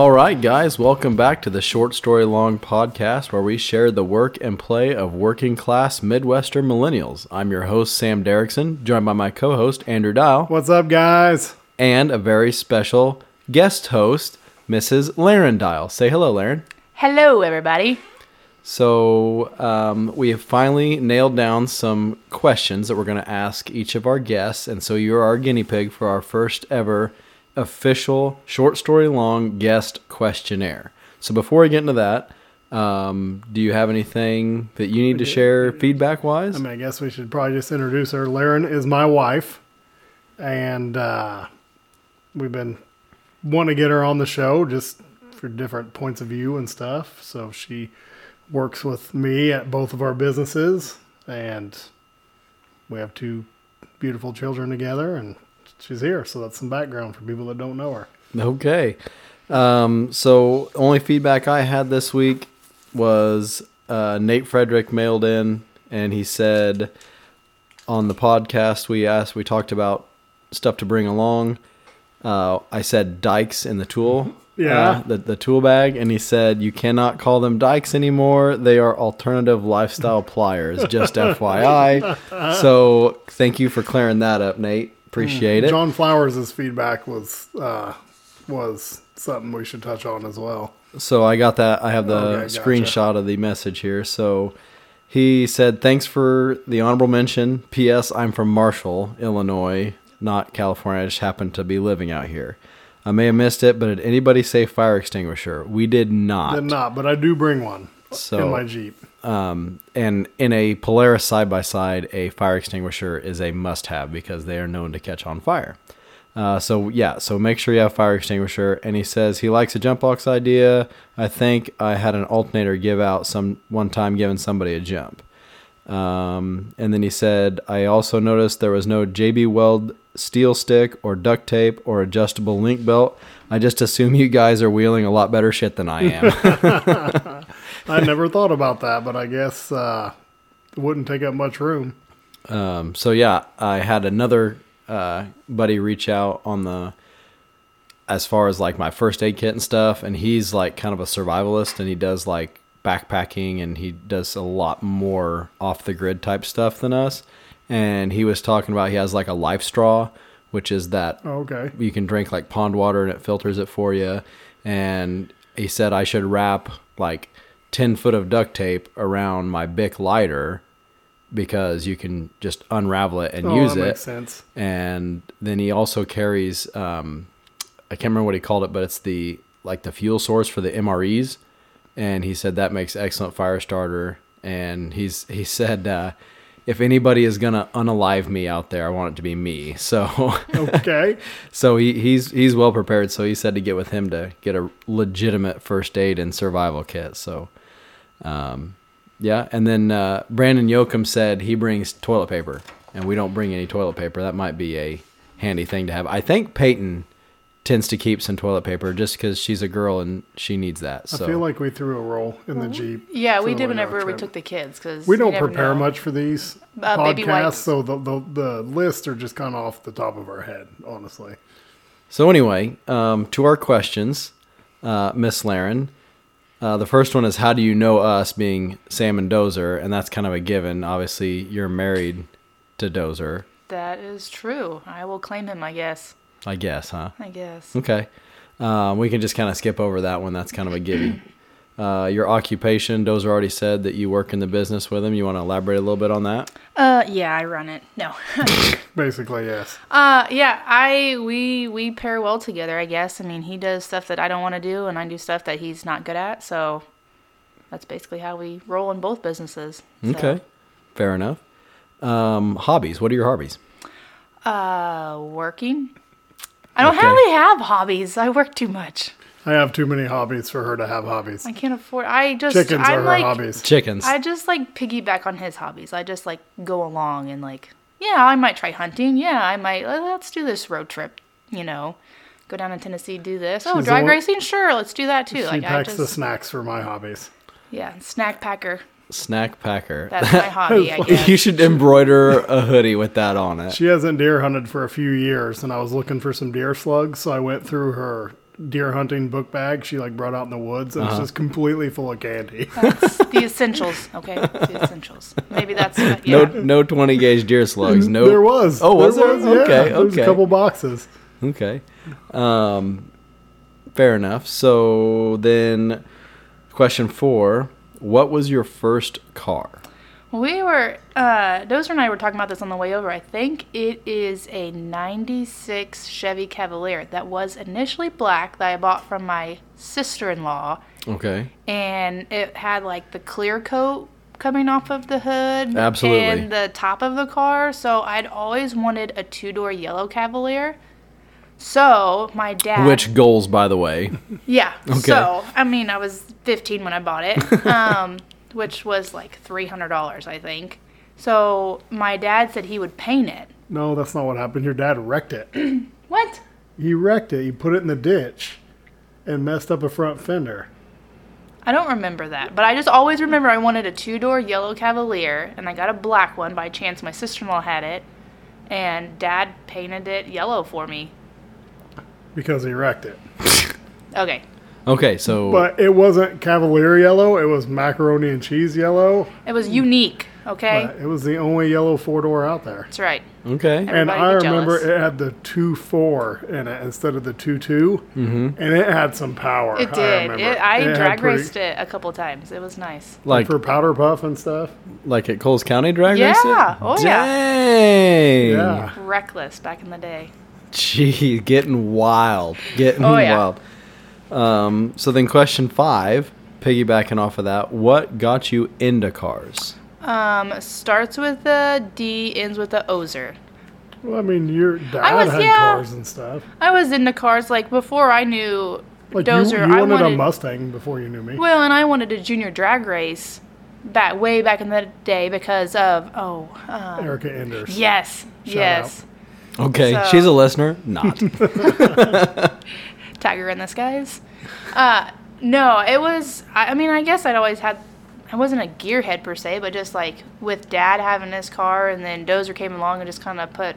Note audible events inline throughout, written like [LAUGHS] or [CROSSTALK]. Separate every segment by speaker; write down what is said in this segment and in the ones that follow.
Speaker 1: All right, guys, welcome back to the Short Story Long podcast where we share the work and play of working class Midwestern millennials. I'm your host, Sam Derrickson, joined by my co host, Andrew Dial,
Speaker 2: What's up, guys?
Speaker 1: and a very special guest host, Mrs. Laren Dial. Say hello, Laren.
Speaker 3: Hello, everybody.
Speaker 1: So, um, we have finally nailed down some questions that we're going to ask each of our guests. And so, you're our guinea pig for our first ever official short story long guest questionnaire. So, before we get into that, um, do you have anything that you need to share feedback wise?
Speaker 2: I mean, I guess we should probably just introduce her. Laren is my wife, and uh, we've been wanting to get her on the show just for different points of view and stuff. So she works with me at both of our businesses, and we have two beautiful children together, and she's here. So that's some background for people that don't know her.
Speaker 1: Okay. Um, so only feedback I had this week was uh, Nate Frederick mailed in and he said on the podcast we asked we talked about stuff to bring along. Uh, I said dikes in the tool. [LAUGHS]
Speaker 2: Yeah.
Speaker 1: uh, the, the tool bag, and he said you cannot call them dikes anymore. They are alternative lifestyle pliers. Just [LAUGHS] FYI. So thank you for clearing that up, Nate. Appreciate it.
Speaker 2: John Flowers' feedback was uh, was something we should touch on as well.
Speaker 1: So I got that. I have the
Speaker 2: Okay, gotcha.
Speaker 1: screenshot of the message here. So he said, "Thanks for the honorable mention. P.S. I'm from Marshall, Illinois, not California. I just happen to be living out here. I may have missed it, but did anybody say fire extinguisher? We did not.
Speaker 2: Did not, but I do bring one
Speaker 1: So-
Speaker 2: in my Jeep.
Speaker 1: Um, and in a Polaris side by side, a fire extinguisher is a must have because they are known to catch on fire. Uh, so yeah, so make sure you have fire extinguisher. And he says he likes a jump box idea. I think I had an alternator give out some one time giving somebody a jump. Um, and then he said, I also noticed there was no JB Weld steel stick or duct tape or adjustable link belt. I just assume you guys are wheeling a lot better shit than I am. [LAUGHS] [LAUGHS]
Speaker 2: I never thought about that, but I guess uh, it wouldn't take up much room.
Speaker 1: Um, so yeah, I had another uh, buddy reach out on the as far as like my first aid kit and stuff, and he's like kind of a survivalist, and he does like backpacking, and he does a lot more off the grid type stuff than us. And he was talking about he has like a life straw, which is that
Speaker 2: Oh, okay.
Speaker 1: you can drink like pond water and it filters it for you. And he said I should wrap like 10 foot of duct tape around my Bic lighter because you can just unravel it and
Speaker 2: Oh,
Speaker 1: use
Speaker 2: that
Speaker 1: it.
Speaker 2: makes sense.
Speaker 1: And then he also carries, um, I can't remember what he called it, but it's the like the fuel source for the MREs. And he said that makes excellent fire starter. And he's he said uh, if anybody is gonna unalive me out there, I want it to be me. [LAUGHS] So
Speaker 2: Okay. [LAUGHS]
Speaker 1: so he, he's he's well prepared. So he said to get with him to get a legitimate first aid and survival kit. So, um, yeah. And then uh, Brandon Yoakum said he brings toilet paper, and we don't bring any toilet paper. That might be a handy thing to have. I think Peyton tends to keep some toilet paper just because she's a girl and she needs that. So
Speaker 2: I feel like we threw a roll in the Jeep.
Speaker 3: Yeah, we did whenever we took the kids because
Speaker 2: We don't prepare much for these
Speaker 3: Uh, baby
Speaker 2: podcasts, so the, the the lists are just kind of off the top of our head, honestly.
Speaker 1: So anyway, um, to our questions, uh, Miss Laren. Uh, the first one is how do you know us being Sam and Dozer, and that's kind of a given. Obviously, you're married to Dozer,
Speaker 3: That is true. I will claim him. I guess.
Speaker 1: I guess, huh?
Speaker 3: I guess.
Speaker 1: Okay, um, we can just kind of skip over that one. That's kind of a gimme. Uh, your occupation, Dozer already said that you work in the business with him. You want to elaborate a little bit on that?
Speaker 3: Uh, yeah, I run it. No. [LAUGHS]
Speaker 2: Basically, yes.
Speaker 3: uh, yeah, I we we pair well together. I guess. I mean, he does stuff that I don't want to do, and I do stuff that he's not good at. So that's basically how we roll in both businesses. So,
Speaker 1: Okay, fair enough. Um, hobbies. What are your hobbies?
Speaker 3: Uh, working. I don't
Speaker 1: Okay.
Speaker 3: really have hobbies. I work too much.
Speaker 2: I have too many hobbies for her to have hobbies.
Speaker 3: I can't afford. I just.
Speaker 2: Chickens
Speaker 3: I'm
Speaker 2: are her
Speaker 3: like,
Speaker 2: hobbies.
Speaker 1: Chickens.
Speaker 3: I just like piggyback on his hobbies. I just like go along and like, yeah, I might try hunting. Yeah, I might. Let's do this road trip. You know, go down to Tennessee, do this. Oh,
Speaker 2: She's the
Speaker 3: drag
Speaker 2: one-
Speaker 3: racing, sure, let's do that too.
Speaker 2: She
Speaker 3: like I
Speaker 2: packs
Speaker 3: just,
Speaker 2: the snacks for my hobbies.
Speaker 3: yeah, snack packer.
Speaker 1: Snack packer.
Speaker 3: That's my [LAUGHS] hobby. I [LAUGHS] guess.
Speaker 1: you should embroider a hoodie with that on it.
Speaker 2: She hasn't deer hunted for a few years, and I was looking for some deer slugs, so I went through her deer hunting book bag she like brought out in the woods, and
Speaker 1: Uh-huh.
Speaker 2: it's just completely full of candy.
Speaker 3: That's the [LAUGHS] essentials. Okay, the essentials. Maybe that's yeah.
Speaker 1: No, no 20 gauge deer slugs. No.
Speaker 2: There was.
Speaker 1: Oh, was there?
Speaker 2: yeah.
Speaker 1: Okay,
Speaker 2: There was
Speaker 1: okay.
Speaker 2: a couple boxes.
Speaker 1: Okay. Um, fair enough. So then, question four: What was your first car?
Speaker 3: We were, uh, Dozer and I were talking about this on the way over. I think it is a 96 Chevy Cavalier that was initially black that I bought from my sister in law.
Speaker 1: Okay.
Speaker 3: And it had like the clear coat coming off of the hood.
Speaker 1: Absolutely.
Speaker 3: And the top of the car. So I'd always wanted a two door yellow Cavalier. So my dad.
Speaker 1: Which goals, by the way?
Speaker 3: Yeah. [LAUGHS]
Speaker 1: Okay.
Speaker 3: So, I mean, I was 15 when I bought it, [LAUGHS] um, which was like $300, I think. So, my dad said he would paint it.
Speaker 2: No, that's not what happened. Your dad wrecked it. [CLEARS THROAT]
Speaker 3: What?
Speaker 2: he wrecked it. He put it in the ditch and messed up a front fender.
Speaker 3: I don't remember that, but I just always remember I wanted a two door yellow Cavalier, and I got a black one by chance. My sister in law had it, and dad painted it yellow for me.
Speaker 2: because he wrecked it.
Speaker 3: Okay.
Speaker 1: Okay, so
Speaker 2: But it wasn't Cavalier yellow. It was macaroni and cheese yellow.
Speaker 3: It was unique, okay?
Speaker 2: But it was the only yellow four door out there.
Speaker 3: That's right.
Speaker 1: okay,
Speaker 2: And I remember
Speaker 3: jealous.
Speaker 2: it had the two four in it instead of the two two mm-hmm. and it had some power.
Speaker 3: It
Speaker 2: I
Speaker 3: did.
Speaker 2: remember.
Speaker 3: It, I
Speaker 2: It had
Speaker 3: drag
Speaker 2: pretty-
Speaker 3: raced it a couple times. It was nice.
Speaker 1: like
Speaker 2: for powder puff and stuff.
Speaker 1: like at Coles County drag race?
Speaker 3: Yeah.
Speaker 1: racing.
Speaker 3: Oh, yeah.
Speaker 2: Yeah.
Speaker 3: Reckless back in the day.
Speaker 1: Gee, getting wild, getting
Speaker 3: Oh, yeah.
Speaker 1: wild. Um, so then, question five, piggybacking off of that, what got you into cars?
Speaker 3: Um, starts with a D, ends with a Ozer.
Speaker 2: Well, I mean, your dad
Speaker 3: I was-
Speaker 2: had
Speaker 3: yeah.
Speaker 2: cars and stuff.
Speaker 3: I was into cars like before I knew
Speaker 2: Like you,
Speaker 3: Dozer.
Speaker 2: you
Speaker 3: I
Speaker 2: wanted, a Mustang before you knew me.
Speaker 3: well, and I wanted a junior drag race back way back in the day because of oh um,
Speaker 2: Erica Enders.
Speaker 3: yes
Speaker 2: Shout
Speaker 3: yes
Speaker 1: Okay,
Speaker 3: So-
Speaker 1: she's a listener. Not. [LAUGHS] [LAUGHS]
Speaker 3: Tiger in the skies. Uh, no, it was. I, I mean, I guess I'd always had. I wasn't a gearhead per se, but just like with Dad having his car, and then Dozer came along and just kind of put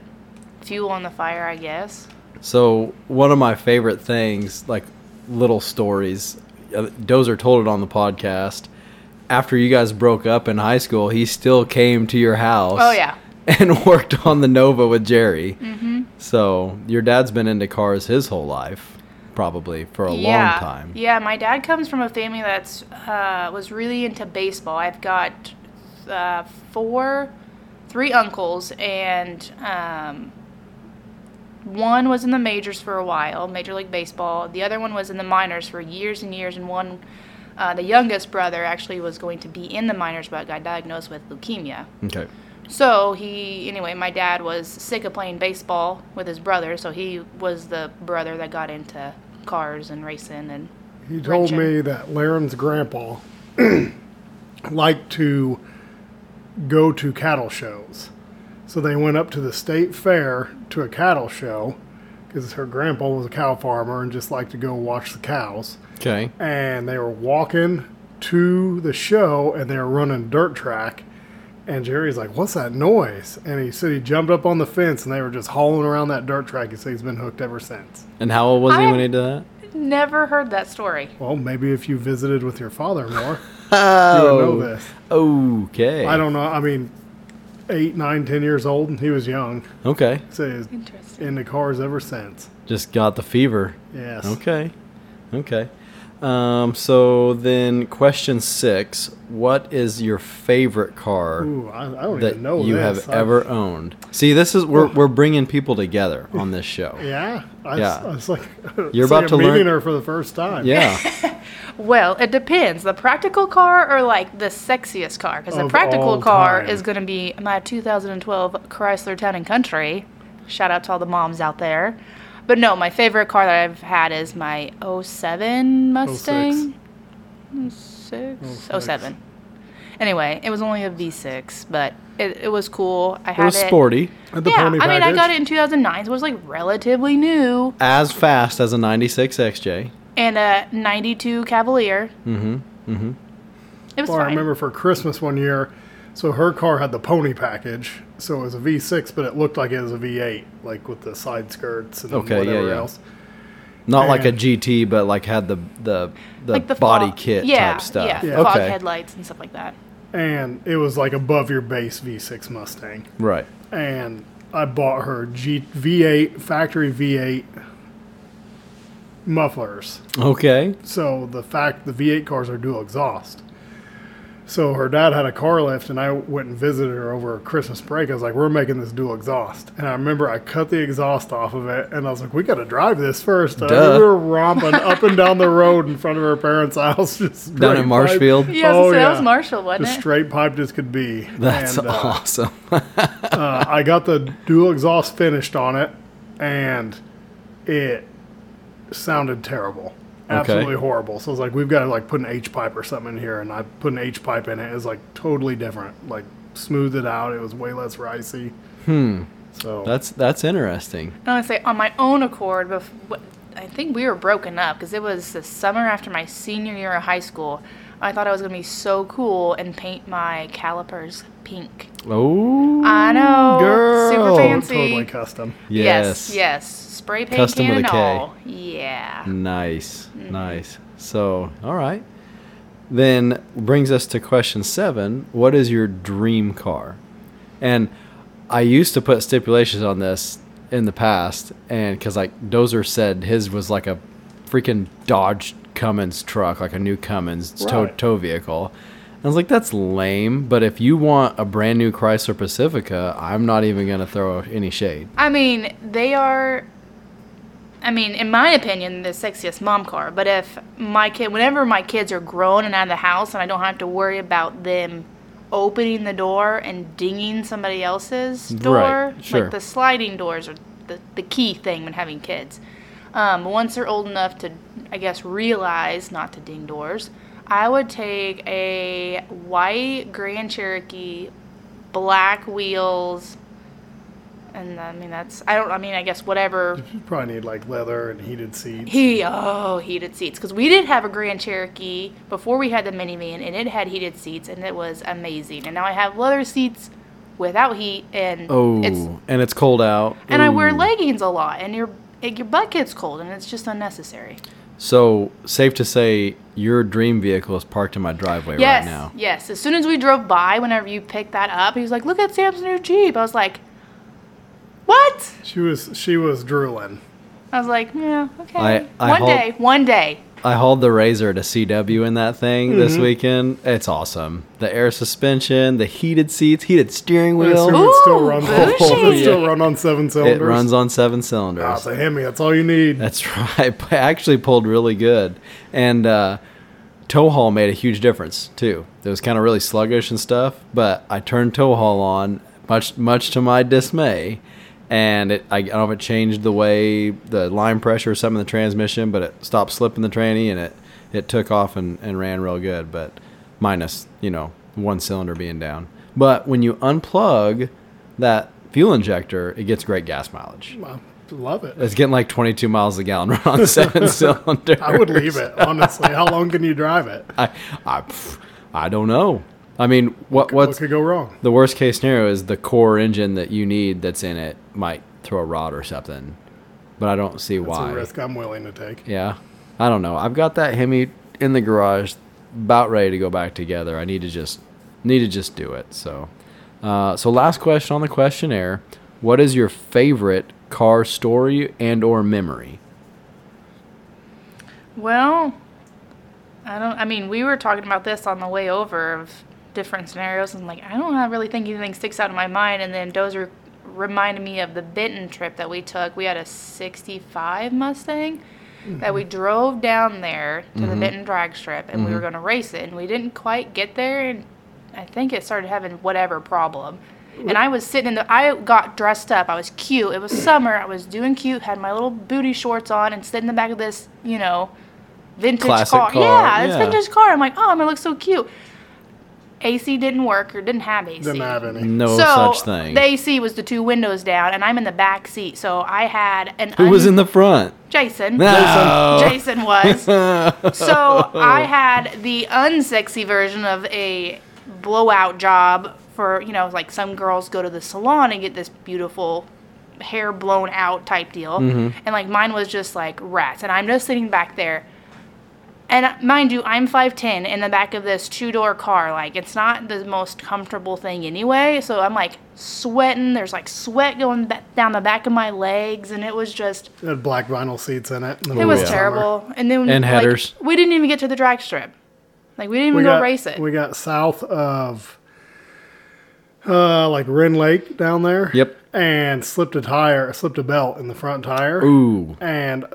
Speaker 3: fuel on the fire, I guess.
Speaker 1: So one of my favorite things, like little stories, uh, Dozer told it on the podcast. After you guys broke up in high school, he still came to your house.
Speaker 3: Oh yeah. [LAUGHS]
Speaker 1: And worked on the Nova with Jerry. Mm-hmm. So your dad's been into cars his whole life, probably for a
Speaker 3: yeah.
Speaker 1: long time.
Speaker 3: Yeah, my dad comes from a family that's uh, was really into baseball. I've got uh, four, three uncles, and um, one was in the majors for a while, Major League Baseball. The other one was in the minors for years and years, and one. Uh, the youngest brother actually was going to be in the minors, but got diagnosed with leukemia.
Speaker 1: Okay.
Speaker 3: So he, anyway, my dad was sick of playing baseball with his brother, so he was the brother that got into cars and racing and
Speaker 2: He told
Speaker 3: Wrenching.
Speaker 2: me that Laren's grandpa [CLEARS THROAT] liked to go to cattle shows. So they went up to the state fair to a cattle show because her grandpa was a cow farmer and just liked to go watch the cows.
Speaker 1: Okay.
Speaker 2: And they were walking to the show and they were running dirt track. And Jerry's like, What's that noise? And he said he jumped up on the fence and they were just hauling around that dirt track. He said he's been hooked ever since.
Speaker 1: And how old was he
Speaker 3: I-
Speaker 1: when he did that?
Speaker 3: never heard that story.
Speaker 2: Well, maybe if you visited with your father more, [LAUGHS] you would know oh, this.
Speaker 1: Okay.
Speaker 2: I don't know. I mean, eight, nine, ten years old, and he was young.
Speaker 1: Okay.
Speaker 2: So he's
Speaker 3: Interesting.
Speaker 2: into cars ever since.
Speaker 1: Just got the fever.
Speaker 2: Yes.
Speaker 1: Okay. Okay. Um, so then, question six: What is your favorite car
Speaker 2: Ooh, I, I don't
Speaker 1: that
Speaker 2: even know
Speaker 1: you
Speaker 2: this.
Speaker 1: have
Speaker 2: I-
Speaker 1: ever owned? See, this is we're we're bringing people together on this show. [LAUGHS]
Speaker 2: Yeah. I,
Speaker 1: Yeah.
Speaker 2: I was like, [LAUGHS]
Speaker 1: You're
Speaker 2: it's
Speaker 1: about
Speaker 2: like
Speaker 1: to
Speaker 2: I'm
Speaker 1: learn-
Speaker 2: meeting her for the first time.
Speaker 1: Yeah. [LAUGHS]
Speaker 3: Well, it depends. The practical car or like the sexiest car? Because the practical car
Speaker 2: time.
Speaker 3: is going to be my 2012 Chrysler Town and Country. Shout out to all the moms out there. But no, my favorite car that I've had is my 07 Mustang. 06? 07. Anyway, it was only a V6, but it, it was cool. I
Speaker 1: It was
Speaker 3: it.
Speaker 1: sporty,
Speaker 2: At the
Speaker 3: yeah,
Speaker 2: pony
Speaker 3: I mean, I got it in 2009, so it was like relatively new.
Speaker 1: as fast as a '96 XJ.
Speaker 3: And a 92 Cavalier.
Speaker 1: Mm-hmm. Mm-hmm.
Speaker 3: It was
Speaker 2: Well, I remember for Christmas one year, so her car had the pony package, so it was a V6, but it looked like it was a V8, like with the side skirts and
Speaker 1: Okay, yeah,
Speaker 2: whatever
Speaker 1: yeah.
Speaker 2: else.
Speaker 1: Not like a GT, but like had the the the,
Speaker 3: like the
Speaker 1: body
Speaker 3: fog-
Speaker 1: kit
Speaker 3: yeah,
Speaker 1: type stuff.
Speaker 3: Yeah,
Speaker 2: Yeah.
Speaker 3: fog
Speaker 1: Okay.
Speaker 3: headlights and stuff like that.
Speaker 2: and it was like above your base V6 Mustang.
Speaker 1: Right.
Speaker 2: And I bought her G V8 factory V8 mufflers.
Speaker 1: Okay.
Speaker 2: So the fact the V8 cars are dual exhaust. So her dad had a car lift, and I went and visited her over Christmas break. I was like, "We're making this dual exhaust," and I remember I cut the exhaust off of it, and I was like, "We got to drive this first. Uh,
Speaker 1: Duh.
Speaker 2: we were romping up and down the road in front of her parents' house, [LAUGHS] just
Speaker 1: Down in Marshfield.
Speaker 2: pipe-
Speaker 3: Yeah,
Speaker 2: Oh,
Speaker 3: so that was. Marshall, wasn't
Speaker 2: Just
Speaker 3: it?
Speaker 2: straight piped as could be.
Speaker 1: That's
Speaker 2: and, uh,
Speaker 1: awesome. [LAUGHS]
Speaker 2: uh, I got the dual exhaust finished on it, and it sounded terrible, absolutely horrible. So I was like, "We've got to like put an H pipe or something in here," and I put an H pipe in it. It was like totally different, like smoothed it out. It was way less ricey. Hmm. So
Speaker 1: That's that's interesting.
Speaker 3: I want to say on my own accord, bef- I think we were broken up because it was the summer after my senior year of high school. I thought I was gonna be so cool and paint my calipers pink.
Speaker 1: Oh,
Speaker 3: I know,
Speaker 1: girl.
Speaker 3: super fancy.
Speaker 2: totally custom.
Speaker 1: Yes.
Speaker 3: yes, yes. Spray paint
Speaker 1: Custom
Speaker 3: can
Speaker 1: with a K.
Speaker 3: all. Yeah.
Speaker 1: Nice,
Speaker 3: Mm-hmm.
Speaker 1: nice. So, all right. Then brings us to question seven. What is your dream car? And I used to put stipulations on this in the past, and because like Dozer said his was like a freaking Dodge Cummins truck, like a new Cummins tow,
Speaker 2: Right.
Speaker 1: tow vehicle. I was like, that's lame. But if you want a brand new Chrysler Pacifica, I'm not even gonna throw any shade.
Speaker 3: I mean, they are. I mean, in my opinion, the sexiest mom car. But if my kid, whenever my kids are grown and out of the house, and I don't have to worry about them opening the door and dinging somebody else's door,
Speaker 1: Right, sure.
Speaker 3: like the sliding doors are the, the key thing when having kids. Um, once they're old enough to, I guess, realize not to ding doors, I would take a white Grand Cherokee, black wheels, and I mean that's I don't I mean I guess whatever
Speaker 2: You probably need like leather and heated seats.
Speaker 3: he oh heated seats because we did have a Grand Cherokee before we had the minivan and it had heated seats and it was amazing and now I have leather seats without heat and
Speaker 1: Oh,
Speaker 3: it's
Speaker 1: and it's cold out.
Speaker 3: and I wear leggings a lot and your your butt gets cold and it's just unnecessary.
Speaker 1: So safe to say, your dream vehicle is parked in my driveway
Speaker 3: Yes,
Speaker 1: right now.
Speaker 3: yes. As soon as we drove by, whenever you picked that up, he was like, "Look at Sam's new Jeep." I was like, "What?"
Speaker 2: She was she was drooling.
Speaker 3: I was like, "Yeah, okay."
Speaker 1: I- I
Speaker 3: one
Speaker 1: hold-
Speaker 3: day, one day.
Speaker 1: I hauled the Razor to CW in that thing
Speaker 3: Mm-hmm.
Speaker 1: this weekend. It's awesome. The air suspension, the heated seats, heated steering
Speaker 2: I assume
Speaker 1: wheel.
Speaker 2: it still
Speaker 3: Ooh,
Speaker 2: runs.
Speaker 3: bougie.
Speaker 2: It [LAUGHS] still run on seven cylinders.
Speaker 1: It
Speaker 2: cylinders.
Speaker 1: runs on seven
Speaker 2: Ah,
Speaker 1: cylinders.
Speaker 2: it's a Hemi. That's all you need.
Speaker 1: That's [LAUGHS] right. I actually pulled really good. And uh, tow haul made a huge difference too. It was kind of really sluggish and stuff, but I turned tow haul on much much to my dismay. And it, I, I don't know if it changed the way the line pressure or something in the transmission, but it stopped slipping the tranny and it, it took off and, and ran real good, but minus, you know, one cylinder being down. But when you unplug that fuel injector, it gets great gas mileage.
Speaker 2: I love it.
Speaker 1: It's getting like 22 miles a gallon [LAUGHS] on seven cylinders. [LAUGHS]
Speaker 2: I would leave it honestly. How long can you drive it?
Speaker 1: I, I, I don't know. I mean, what
Speaker 2: What could go wrong?
Speaker 1: the worst case scenario is the core engine that you need that's in it might throw a rod or something, but I don't see
Speaker 2: It's
Speaker 1: why.
Speaker 2: a risk I'm willing to take.
Speaker 1: Yeah, I don't know. I've got that Hemi in the garage, about ready to go back together. I need to just need to just do it. So, uh, so last question on the questionnaire: What is your favorite car story and or memory?
Speaker 3: Well, I don't. I mean, we were talking about this on the way over of different scenarios, and like I don't really think anything sticks out in my mind. And then Dozer reminded me of the Benton trip that we took. We had a '65 Mustang that we mm-hmm. drove down there to the mm-hmm. Benton drag strip, and we were mm-hmm. going to race it, and we didn't quite get there, and I think it started having whatever problem. And I was sitting in the. I got dressed up. I was cute. It was summer. I was doing cute. Had my little booty shorts on, and sitting in the back of this, you know, vintage car.
Speaker 1: car,
Speaker 3: Yeah, this
Speaker 1: yeah.
Speaker 3: vintage car. I'm like, oh, I'm gonna look so cute. AC didn't work or didn't have AC.
Speaker 2: Didn't have any.
Speaker 1: No
Speaker 3: so
Speaker 1: such thing.
Speaker 3: the AC was the two windows down, and I'm in the back seat. So I had an
Speaker 1: Who was in the front?
Speaker 3: Jason.
Speaker 1: No.
Speaker 3: Jason was. [LAUGHS] so I had the unsexy version of a blowout job for you know like some girls go to the salon and get this beautiful hair blown out type deal,
Speaker 1: Mm-hmm.
Speaker 3: and like mine was just like rats. And I'm just sitting back there. And mind you, I'm 5'10 in the back of this two door car. Like, it's not the most comfortable thing anyway. So I'm like sweating. There's like sweat going ba- down the back of my legs. And it was just,
Speaker 2: It had black vinyl seats in it. in
Speaker 3: it was
Speaker 1: yeah.
Speaker 2: summer.
Speaker 3: terrible. And then,
Speaker 1: And
Speaker 3: like,
Speaker 1: headers.
Speaker 3: we didn't even get to the drag strip. Like, we didn't even
Speaker 2: We
Speaker 3: go
Speaker 2: got
Speaker 3: race it.
Speaker 2: We got south of uh, like Rend Lake down there.
Speaker 1: Yep.
Speaker 2: And slipped a tire, slipped a belt in the front tire.
Speaker 1: Ooh.
Speaker 2: And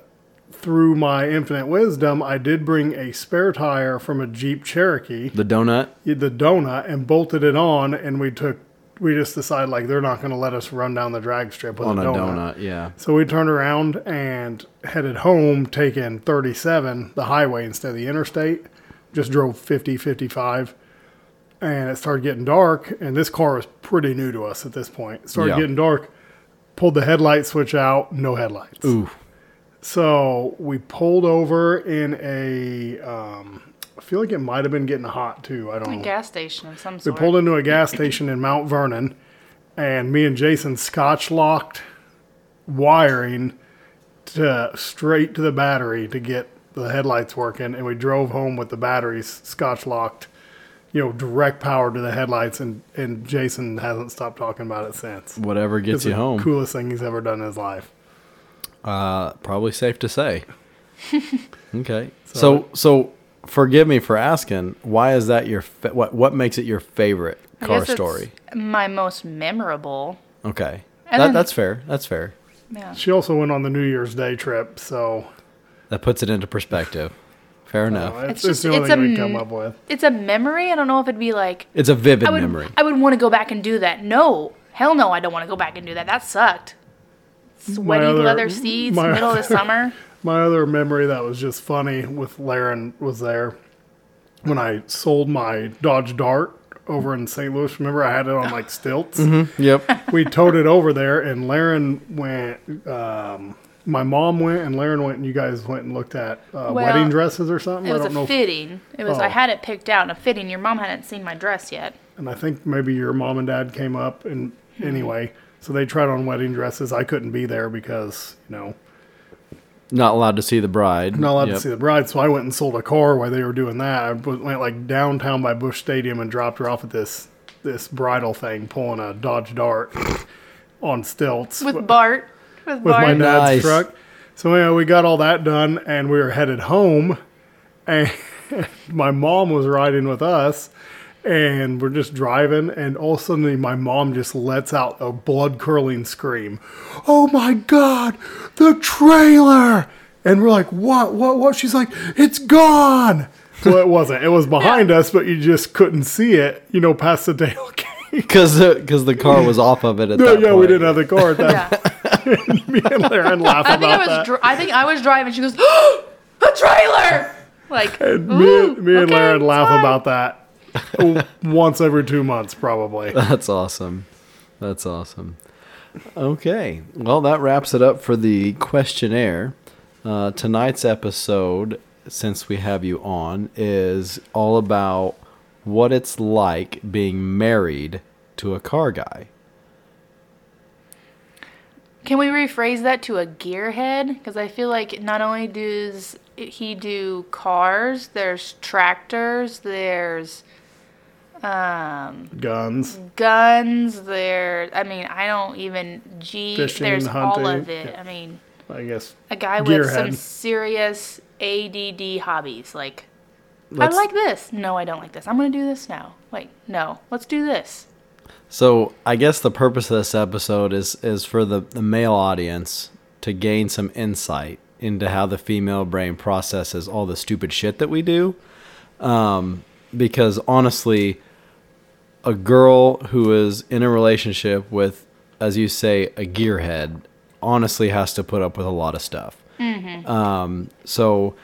Speaker 2: through my infinite wisdom, I did bring a spare tire from a Jeep Cherokee,
Speaker 1: The donut.
Speaker 2: the donut, and bolted it on. And we took, we just decided like they're not going to let us run down the drag strip with
Speaker 1: On
Speaker 2: a donut.
Speaker 1: donut, yeah.
Speaker 2: So we turned around and headed home, taking 37, the highway instead of the interstate. Just drove 50, 55. And it started getting dark. And this car was pretty new to us at this point. It started
Speaker 1: Yeah.
Speaker 2: getting dark. Pulled the headlight switch out, no headlights.
Speaker 1: Ooh.
Speaker 2: So we pulled over in a, um, I feel like it might have been getting hot too. I don't
Speaker 3: a
Speaker 2: know.
Speaker 3: gas station of some sort.
Speaker 2: We pulled into a gas station in Mount Vernon, and me and Jason scotch locked wiring to straight to the battery to get the headlights working, and we drove home with the batteries scotch locked, you know, direct power to the headlights, and and Jason hasn't stopped talking about it since.
Speaker 1: Whatever gets
Speaker 2: It's
Speaker 1: you
Speaker 2: the
Speaker 1: home.
Speaker 2: coolest thing he's ever done in his life.
Speaker 1: Uh, probably safe to say. [LAUGHS] okay. So, so forgive me for asking. Why is that your fa- what? What makes it your favorite
Speaker 3: I
Speaker 1: car
Speaker 3: guess it's
Speaker 1: story?
Speaker 3: My most memorable.
Speaker 1: Okay.
Speaker 3: And
Speaker 1: That,
Speaker 3: then-
Speaker 1: that's fair. That's fair.
Speaker 3: Yeah.
Speaker 2: She also went on the New Year's Day trip, so
Speaker 1: That puts it into perspective. Fair enough.
Speaker 2: it's,
Speaker 3: It's
Speaker 2: it's
Speaker 3: just-
Speaker 2: the only
Speaker 3: it's
Speaker 2: thing
Speaker 3: a
Speaker 2: we come up with.
Speaker 3: It's a memory. I don't know if it'd be like
Speaker 1: It's a vivid
Speaker 3: I would
Speaker 1: memory.
Speaker 3: I would want to go back and do that. No. Hell no, I don't want to go back and do that. That sucked. Sweaty
Speaker 2: other-
Speaker 3: leather seats,
Speaker 2: my
Speaker 3: middle of the
Speaker 2: other- [LAUGHS]
Speaker 3: summer.
Speaker 2: My other memory that was just funny with Laren was there when I sold my Dodge Dart over in St. Louis. Remember, I had it on like stilts.
Speaker 1: Yep. [LAUGHS]
Speaker 2: We towed it over there, and Laren went. Um, my mom went, and Laren went, and you guys went and looked at uh,
Speaker 3: Well,
Speaker 2: wedding dresses or something.
Speaker 3: It was
Speaker 2: I
Speaker 3: a
Speaker 2: don't know. if-
Speaker 3: fitting. It was. I
Speaker 2: Oh.
Speaker 3: had it picked out. A fitting. Your mom hadn't seen my dress yet.
Speaker 2: and I think maybe your mom and dad came up, and anyway, so they tried on wedding dresses. I couldn't be there because you know
Speaker 1: Not allowed to see the bride.
Speaker 2: not allowed
Speaker 1: Yep.
Speaker 2: to see the bride. So I went and sold a car while they were doing that. I went like downtown by Busch Stadium and dropped her off at this this bridal thing, pulling a Dodge Dart on stilts
Speaker 3: With Bart. With,
Speaker 2: with
Speaker 3: Bart.
Speaker 2: my dad's
Speaker 1: Nice.
Speaker 2: truck. So anyway, we got all that done, and we were headed home. And [LAUGHS] my mom was riding with us, and we're just driving. And all of a sudden, my mom just lets out a blood curling scream. Oh my God, the trailer! And we're like, what, what, what? She's like, it's gone. Well, it wasn't. It was behind us, but you just couldn't see it, you know, past the [LAUGHS] tailgate.
Speaker 1: Because because the car was off of it at
Speaker 2: No,
Speaker 1: that
Speaker 2: yeah,
Speaker 1: point.
Speaker 2: we didn't have the car at that.
Speaker 3: Yeah. [LAUGHS]
Speaker 2: Me and Laren laugh
Speaker 3: I think
Speaker 2: about
Speaker 3: I was.
Speaker 2: that.
Speaker 3: Dri- I think I was driving. She goes, [GASPS] "The trailer!" Like
Speaker 2: me, me and
Speaker 3: okay,
Speaker 2: Laren laugh
Speaker 3: fine.
Speaker 2: about that [LAUGHS] once every two months, probably. [LAUGHS]
Speaker 1: That's awesome. That's awesome. Okay. Well, that wraps it up for the questionnaire. Uh, tonight's episode, since we have you on, is all about what it's like being married to a car guy.
Speaker 3: Can we rephrase that to a gearhead? Because I feel like not only does he do cars, there's tractors, there's um,
Speaker 2: Guns.
Speaker 3: guns, there. I mean, I don't even Jeep.
Speaker 2: Fishing,
Speaker 3: there's all of it.
Speaker 2: yeah.
Speaker 3: I mean,
Speaker 2: I guess.
Speaker 3: a guy with some serious ADD hobbies. Like,
Speaker 1: Let's-
Speaker 3: I like this. No, I don't like this. I'm gonna do this now. Wait, no, let's do this.
Speaker 1: So I guess the purpose of this episode is is for the, the male audience to gain some insight into how the female brain processes all the stupid shit that we do. Um, because honestly, a girl who is in a relationship with, as you say, a gearhead, honestly has to put up with a lot of stuff. Um, so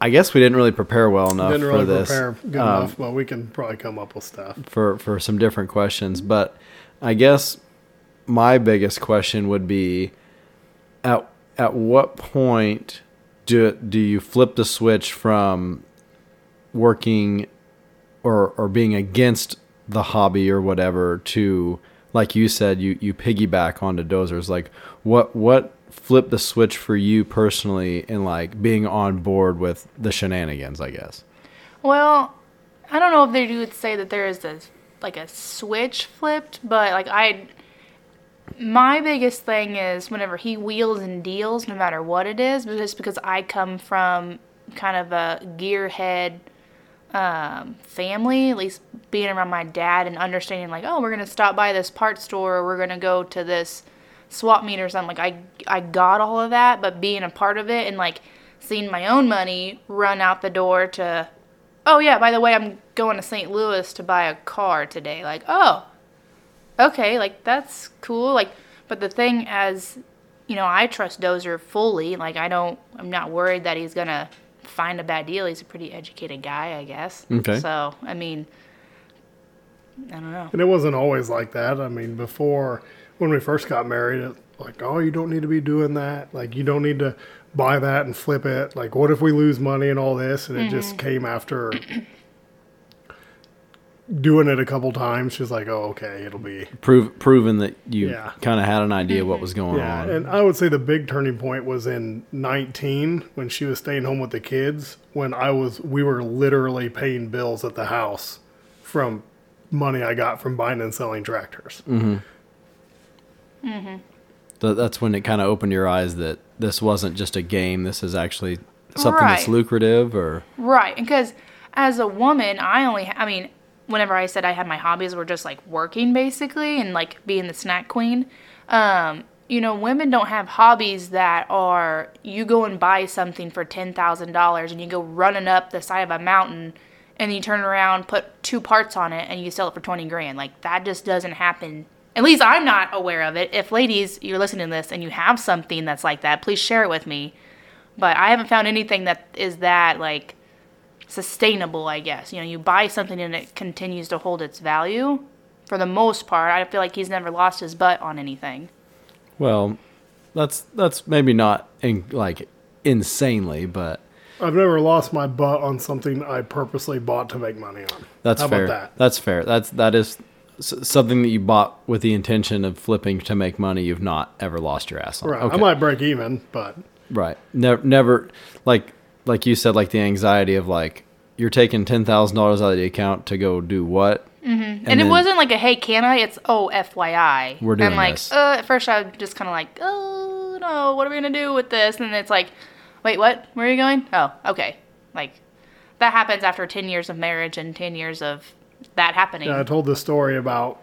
Speaker 1: I guess we didn't really prepare well enough
Speaker 2: Didn't
Speaker 1: for this.
Speaker 2: prepare good
Speaker 1: Um,
Speaker 2: enough, but we can probably come up with stuff.
Speaker 1: for for some different questions, but I guess my biggest question would be at at what point do do you flip the switch from working or or being against the hobby or whatever to like you said, you you piggyback onto dozers. Like what what flipped the switch for you personally in like being on board with the shenanigans? I guess.
Speaker 3: Well, I don't know if they would say that there is a like a switch flipped, but like I, my biggest thing is whenever he wheels and deals, no matter what it is, but just because I come from kind of a gearhead um, family, at least being around my dad and understanding like, oh, we're gonna stop by this parts store, or we're gonna go to this swap meet or something. Like I, I got all of that, but being a part of it and like seeing my own money run out the door to oh yeah, by the way, I'm going to St. Louis to buy a car today. Like, oh, okay, like that's cool. Like, but the thing as, you know, I trust Dozer fully. Like, I don't, I'm not worried that he's gonna find a bad deal. He's a pretty educated guy, I guess.
Speaker 1: Okay.
Speaker 3: So, I mean, I don't know.
Speaker 2: And it wasn't always like that. I mean, before when we first got married, it, like, oh, you don't need to be doing that. Like, you don't need to buy that and flip it. Like, what if we lose money and all this? And it
Speaker 3: Mm-hmm.
Speaker 2: just came after doing it a couple times. She's like, oh, okay, it'll be.
Speaker 1: Prove proven that you
Speaker 2: Yeah.
Speaker 1: kind of had an idea what mm-hmm. was going
Speaker 2: Yeah.
Speaker 1: on.
Speaker 2: And I would say the big turning point was in 19 when she was staying home with the kids. When I was, we were literally paying bills at the house from money I got from buying and selling tractors. Mm-hmm. Mm-hmm.
Speaker 1: Th- that's when it kind of opened your eyes that this wasn't just a game. This is actually something that's lucrative or
Speaker 3: Right, because as a woman, I only, I mean, whenever I said I had my hobbies were just like working basically and like being the snack queen. Um, you know, women don't have hobbies that are you go and buy something for ten thousand dollars and you go running up the side of a mountain and you turn around, put two parts on it, and you sell it for twenty grand. Like that just doesn't happen. At least I'm not aware of it. If ladies, you're listening to this and you have something that's like that, please share it with me. But I haven't found anything that is that like sustainable, I guess. You know, you buy something and it continues to hold its value. For the most part, I feel like he's never lost his butt on anything.
Speaker 1: well, that's that's maybe not in, like insanely, but
Speaker 2: I've never lost my butt on something I purposely bought to make money on.
Speaker 1: that's
Speaker 2: How
Speaker 1: fair.
Speaker 2: about that?
Speaker 1: That's fair. That's that is something that you bought with the intention of flipping to make money. You've not ever lost your ass on.
Speaker 2: Right.
Speaker 1: Okay.
Speaker 2: I might break even, but
Speaker 1: Right. Never, never, like, like you said, like the anxiety of like you're taking ten thousand dollars out of the account to go do what? Mm-hmm.
Speaker 3: And, it wasn't like a hey, can I? It's oh, FYI.
Speaker 1: We're doing
Speaker 3: and like,
Speaker 1: this.
Speaker 3: Uh, at first, I was just kind of like, oh no, what are we gonna do with this? And it's like, wait, what? Where are you going? Oh, okay. Like that happens after ten years of marriage and ten years of that happening.
Speaker 2: yeah, I told the story about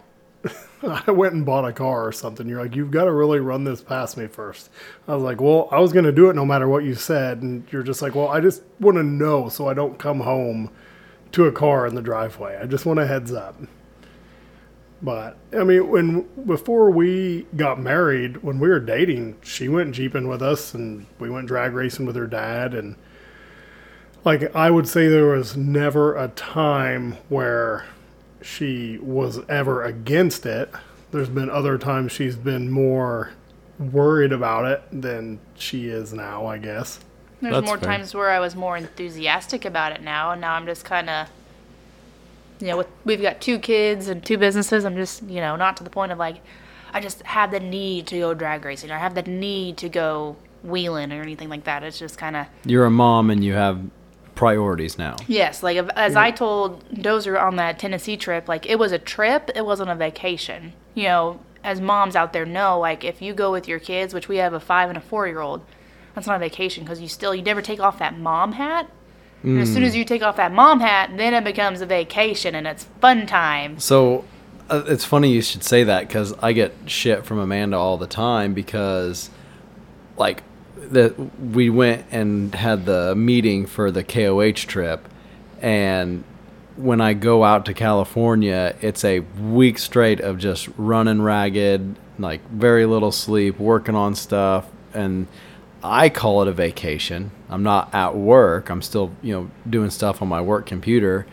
Speaker 2: [LAUGHS] I went and bought a car or something. You're like, you've got to really run this past me first. I was like, well, I was going to do it no matter what you said. And you're just like, well, I just want to know so I don't come home to a car in the driveway. I just want a heads up. But I mean, when before we got married, when we were dating, she went jeeping with us, and we went drag racing with her dad, and like I would say, there was never a time where she was ever against it. There's been other times she's been more worried about it than she is now, I guess.
Speaker 3: There's
Speaker 1: That's
Speaker 3: more
Speaker 1: fair.
Speaker 3: times where I was more enthusiastic about it now, and now I'm just kind of, you know, with, we've got two kids and two businesses. I'm just, you know, not to the point of like, I just have the need to go drag racing or I have the need to go wheeling or anything like that. It's just kind of,
Speaker 1: You're a mom and you have priorities now.
Speaker 3: yes, like if- as I told Dozer on that Tennessee trip, like it was a trip, it wasn't a vacation. You know, as moms out there know, like if you go with your kids, which we have a five and a four year old, that's not a vacation because you still, you never take off that mom hat. And as soon as you take off that mom hat, then it becomes a vacation and it's fun time.
Speaker 1: So uh, it's funny you should say that because I get shit from Amanda all the time because, like, that we went and had the meeting for the KOH trip, and when I go out to California, it's a week straight of just running ragged, like very little sleep, working on stuff, and I call it a vacation. I'm not at work. I'm still, you know, doing stuff on my work computer,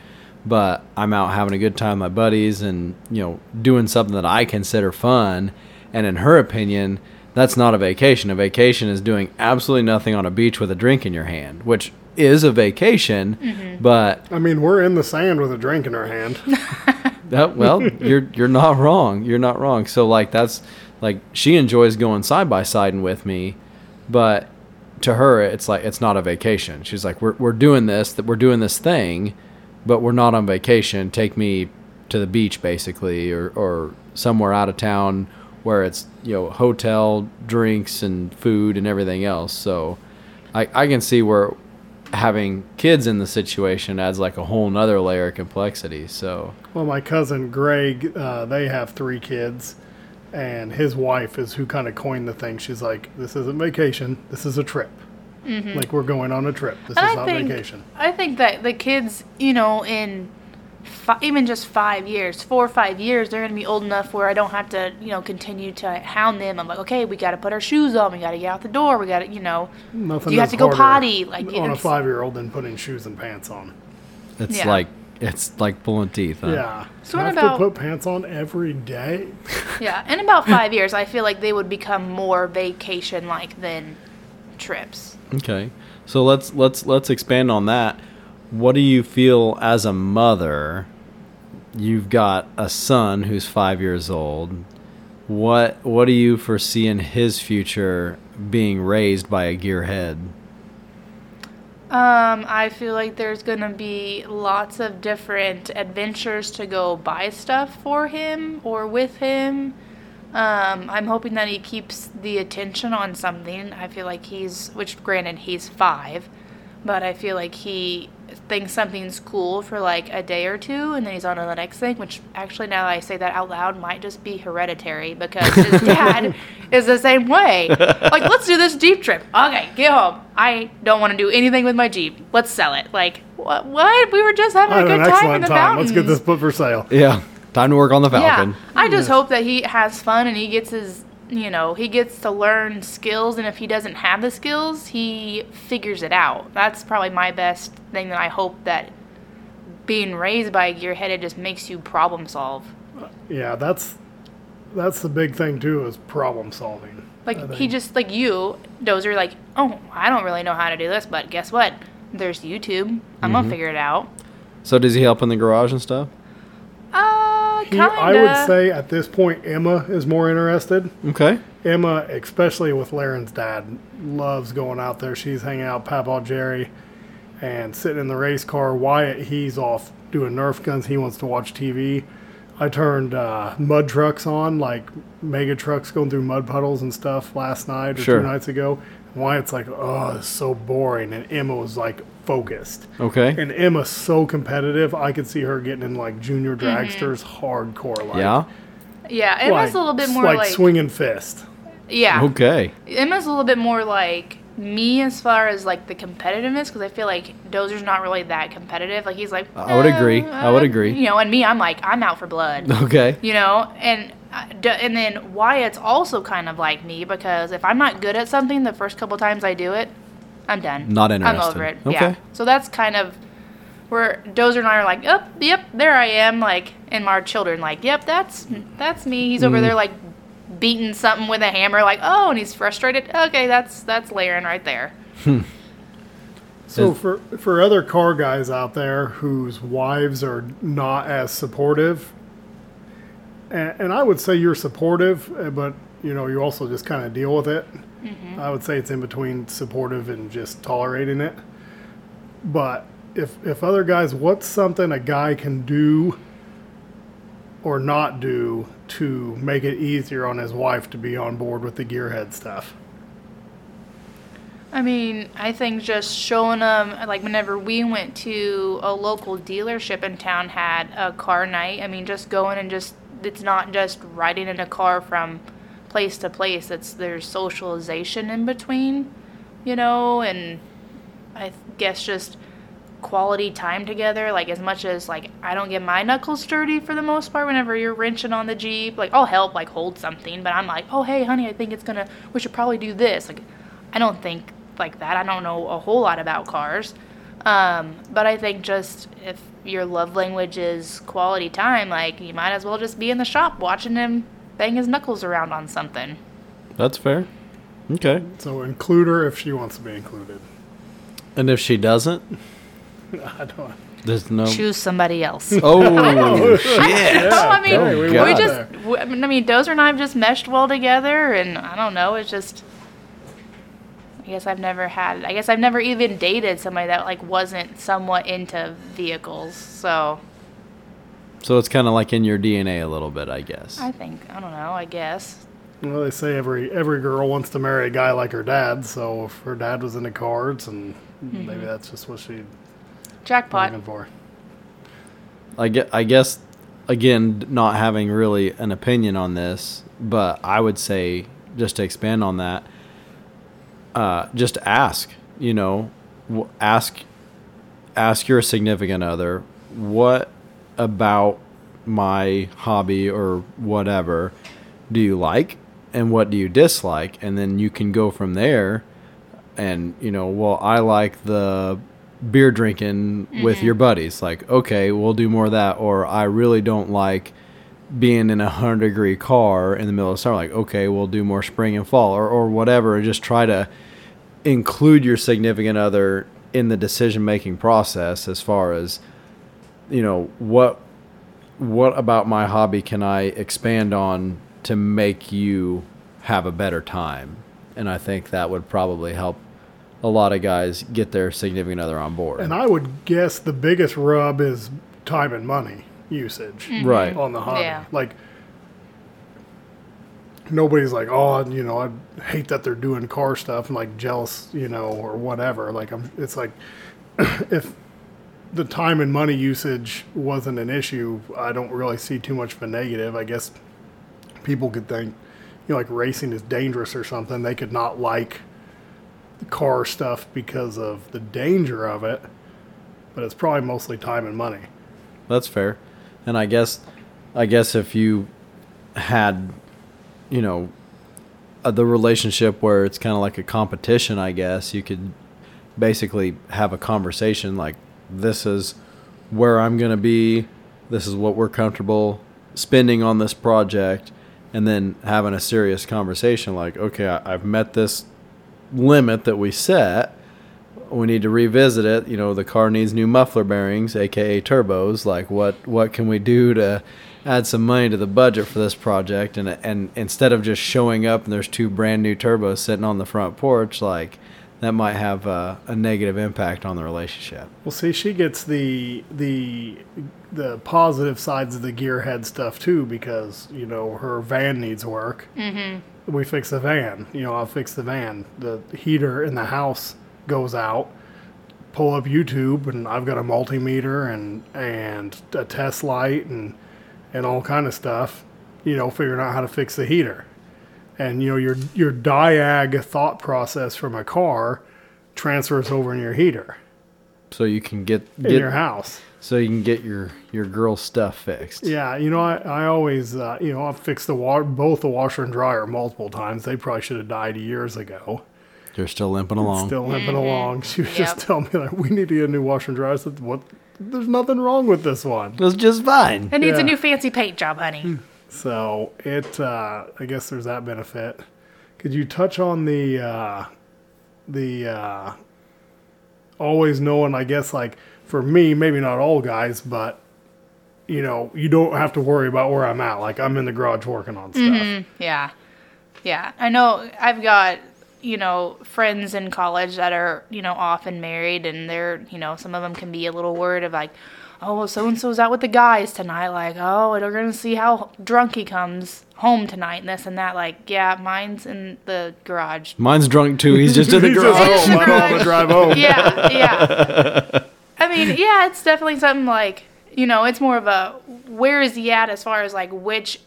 Speaker 1: but I'm out having a good time with my buddies and, you know, doing something that I consider fun. And in her opinion, that's not a vacation. A vacation is doing absolutely nothing on a beach with a drink in your hand, which is a vacation, but
Speaker 2: I mean, we're in the sand with a drink in our hand. [LAUGHS]
Speaker 1: Uh, well, you're you're not wrong. You're not wrong. So like that's like she enjoys going side by side and with me, but to her it's like it's not a vacation. She's like we're we're doing this that we're doing this thing, but we're not on vacation. Take me to the beach basically or or somewhere out of town where it's you know hotel drinks and food and everything else. So I I can see where having kids in the situation adds like a whole nother layer of complexity. So
Speaker 2: Well, my cousin Greg, uh, they have three kids, and his wife is who kind of coined the thing. She's like, "This isn't vacation. This is a trip. Like we're going on a trip. This
Speaker 3: And
Speaker 2: is
Speaker 3: I
Speaker 2: not
Speaker 3: think
Speaker 2: vacation."
Speaker 3: I think that the kids, you know, in fi- even just five years, four or five years, they're gonna be old enough where I don't have to, you know, continue to hound them. I'm like, okay, we got to put our shoes on. We got to get out the door. We got to, you know,
Speaker 2: Nothing.
Speaker 3: Do you have to go
Speaker 2: harder
Speaker 3: potty? Like,
Speaker 2: on a
Speaker 3: it's-
Speaker 2: five-year-old than putting shoes and pants on.
Speaker 1: it's
Speaker 3: Yeah.
Speaker 1: like it's like pulling teeth. Huh?
Speaker 2: Yeah.
Speaker 3: So what
Speaker 2: have
Speaker 3: about-
Speaker 2: to put pants on every day? [LAUGHS]
Speaker 3: yeah. In about five years, I feel like they would become more vacation-like than trips.
Speaker 1: Okay. So let's let's let's expand on that. What do you feel as a mother? You've got a son who's 5 years old. What what do you foresee in his future being raised by a gearhead?
Speaker 3: Um, I feel like there's gonna be lots of different adventures to go buy stuff for him or with him. Um, I'm hoping that he keeps the attention on something. I feel like he's, which granted he's five, but I feel like he thinks something's cool for like a day or two, and then he's on to the next thing. Which actually, now that I say that out loud, might just be hereditary because his [LAUGHS] dad is the same way. Like, let's do this Jeep trip. Okay, get home. I don't want to do anything with my Jeep. Let's sell it. Like, what? What? We were just having
Speaker 2: I
Speaker 3: a
Speaker 2: had
Speaker 3: good time in the
Speaker 2: time.
Speaker 3: mountains.
Speaker 2: Let's get this put for sale.
Speaker 1: Yeah. Time to work on the Falcon.
Speaker 3: Yeah, I just
Speaker 2: Yes.
Speaker 3: hope that he has fun and he gets his, you know, he gets to learn skills. And if he doesn't have the skills, he figures it out. That's probably my best thing that I hope that being raised by a gearhead it just makes you problem solve.
Speaker 2: Yeah, that's that's the big thing too is problem solving.
Speaker 3: Like he just like you, Dozer, like, oh, I don't really know how to do this, but guess what? There's YouTube. I'm gonna figure it out.
Speaker 1: So does he help in the garage and stuff?
Speaker 3: Uh,
Speaker 2: He. I would say at this point Emma is more interested.
Speaker 1: Okay.
Speaker 2: Emma, especially with Laren's dad, loves going out there. She's hanging out with Papa Jerry and sitting in the race car. Wyatt, he's off doing Nerf guns. He wants to watch TV. I turned uh, mud trucks on, like mega trucks going through mud puddles and stuff last night or
Speaker 1: Sure.
Speaker 2: two nights ago. Wyatt's like, oh, it's so boring. And Emma was like focused.
Speaker 1: Okay.
Speaker 2: And Emma's so competitive. I could see her getting in like junior dragsters hardcore. Like,
Speaker 1: yeah.
Speaker 3: Yeah, Emma's
Speaker 2: like,
Speaker 3: a little bit more
Speaker 2: like,
Speaker 3: like,
Speaker 2: swinging fist.
Speaker 3: yeah.
Speaker 1: Okay.
Speaker 3: Emma's a little bit more like me as far as like the competitiveness because I feel like Dozer's not really that competitive. Like he's like
Speaker 1: I would
Speaker 3: "Eh,
Speaker 1: agree. I would
Speaker 3: uh,"
Speaker 1: agree.
Speaker 3: You know, and me, I'm like I'm out for blood. [LAUGHS]
Speaker 1: Okay.
Speaker 3: you know, and uh, and then Wyatt's also kind of like me because if I'm not good at something the first couple times I do it, I'm done.
Speaker 1: Not interested.
Speaker 3: I'm over it.
Speaker 1: Okay.
Speaker 3: Yeah. So that's kind of where Dozer and I are like, oh, yep, there I am. Like, and our children like, yep, that's that's me. He's
Speaker 1: Mm.
Speaker 3: over there like beating something with a hammer, like, oh, and he's frustrated. Okay, that's that's Laren right there.
Speaker 2: So for for other car guys out there whose wives are not as supportive, and, and I would say you're supportive, uh, but you know you also just kind of deal with it. Mm-hmm. I would say it's in between supportive and just tolerating it. But if if other guys, what's something a guy can do or not do to make it easier on his wife to be on board with the gearhead stuff?
Speaker 3: I mean, I think just showing them, like, whenever we went to a local dealership in town, had a car night. I mean, just going and just, it's not just riding in a car from place to place. It's there's socialization in between, you know, and I guess just quality time together. Like, as much as, like, I don't get my knuckles dirty for the most part whenever you're wrenching on the Jeep. Like, I'll help, like, hold something, but I'm like, oh, hey, honey, I think it's gonna, we should probably do this. Like, I don't think like that. I don't know a whole lot about cars. Um, but I think just if your love language is quality time, like you might as well just be in the shop watching him bang his knuckles around on something.
Speaker 1: That's fair. Okay.
Speaker 2: So include her if she wants to be included.
Speaker 1: And if she doesn't, [LAUGHS]
Speaker 2: I don't.
Speaker 1: There's no.
Speaker 3: Choose somebody else. [LAUGHS]
Speaker 1: Oh, [LAUGHS] oh shit!
Speaker 3: No, I mean,
Speaker 2: Hey, we
Speaker 3: we, just,
Speaker 2: there.
Speaker 3: w- I mean, I mean, Dozer and I have just meshed well together, and I don't know, it's just. I guess I've never had. I guess I've never even dated somebody that like wasn't somewhat into vehicles. So
Speaker 1: So it's kind of like in your DNA a little bit, I guess.
Speaker 3: I think I don't know. I guess
Speaker 2: Well, they say every every girl wants to marry a guy like her dad. So if her dad was into cards, and maybe that's just what she
Speaker 3: jackpot.
Speaker 2: looking for.
Speaker 1: I guess, I guess, again, not having really an opinion on this, but I would say just to expand on that, uh, just ask. You know, ask, ask your significant other what about my hobby or whatever do you like and what do you dislike, and then you can go from there. And you know, well, I like the beer drinking with mm-hmm. your buddies. Like, okay, we'll do more of that. Or I really don't like being in a hundred degree car in the middle of summer. Like, okay, we'll do more spring and fall or, or whatever. And just try to include your significant other in the decision making process as far as, you know, what what about my hobby can I expand on to make you have a better time? And I think that would probably help a lot of guys get their significant other on board.
Speaker 2: And I would guess the biggest rub is time and money usage mm-hmm.
Speaker 1: right.
Speaker 2: on the hobby.
Speaker 3: Yeah.
Speaker 2: Like nobody's like, oh, you know, I hate that they're doing car stuff and like jealous, you know, or whatever. Like I'm, it's like [CLEARS THROAT] if the time and money usage wasn't an issue, I don't really see too much of a negative. I guess people could think, you know, like racing is dangerous or something. They could not like the car stuff because of the danger of it, but it's probably mostly time and money.
Speaker 1: That's fair. And I guess I guess if you had you know uh, the relationship where it's kind of like a competition, I guess you could basically have a conversation like this is where I'm going to be, this is what we're comfortable spending on this project and then having a serious conversation like okay, I've met this limit that we set we need to revisit it. You know, the car needs new muffler bearings, aka turbos. Like, what what can we do to add some money to the budget for this project? And and instead of just showing up and there's two brand new turbos sitting on the front porch, like that might have a, a negative impact on the relationship.
Speaker 2: Well, see, she gets the the the positive sides of the gearhead stuff too because you know her van needs work. Mm-hmm. We fix the van. You know, I'll fix the van. The heater in the house goes out. Pull up YouTube, and I've got a multimeter and and a test light and and all kind of stuff. You know, figuring out how to fix the heater. And you know your your diag thought process from a car transfers over in your heater
Speaker 1: So you can get,
Speaker 2: in your house.
Speaker 1: so you can get your your girl stuff fixed.
Speaker 2: Yeah, you know, I, I always, uh, you know, I've fixed the wa- both the washer and dryer multiple times. They probably should have died years ago.
Speaker 1: They're still limping along.
Speaker 2: Still limping along. She was just telling me like, we need to get a new washer and dryer. I said, what? There's nothing wrong with this one.
Speaker 1: It's just fine.
Speaker 3: It needs
Speaker 2: Yeah.
Speaker 3: a new fancy paint job, honey.
Speaker 2: So it, uh, I guess there's that benefit. Could you touch on the, uh, the, uh, always knowing, I guess, like for me, maybe not all guys, but you know, you don't have to worry about where I'm at. Like I'm in the garage working on stuff.
Speaker 3: Yeah. Yeah. I know I've got, you know, friends in college that are, you know, often married and they're, you know, some of them can be a little worried of like, oh, well, so and so's out with the guys tonight. Like, oh, they're going to see how drunk he comes home tonight and this and that. Like, yeah, mine's in the garage.
Speaker 1: Mine's drunk too. He's just in the [LAUGHS]
Speaker 2: He's just
Speaker 1: garage.
Speaker 2: home. I don't have to drive home.
Speaker 3: Yeah. Yeah. [LAUGHS] I mean, yeah, it's definitely something like, you know, it's more of a where is he at as far as like which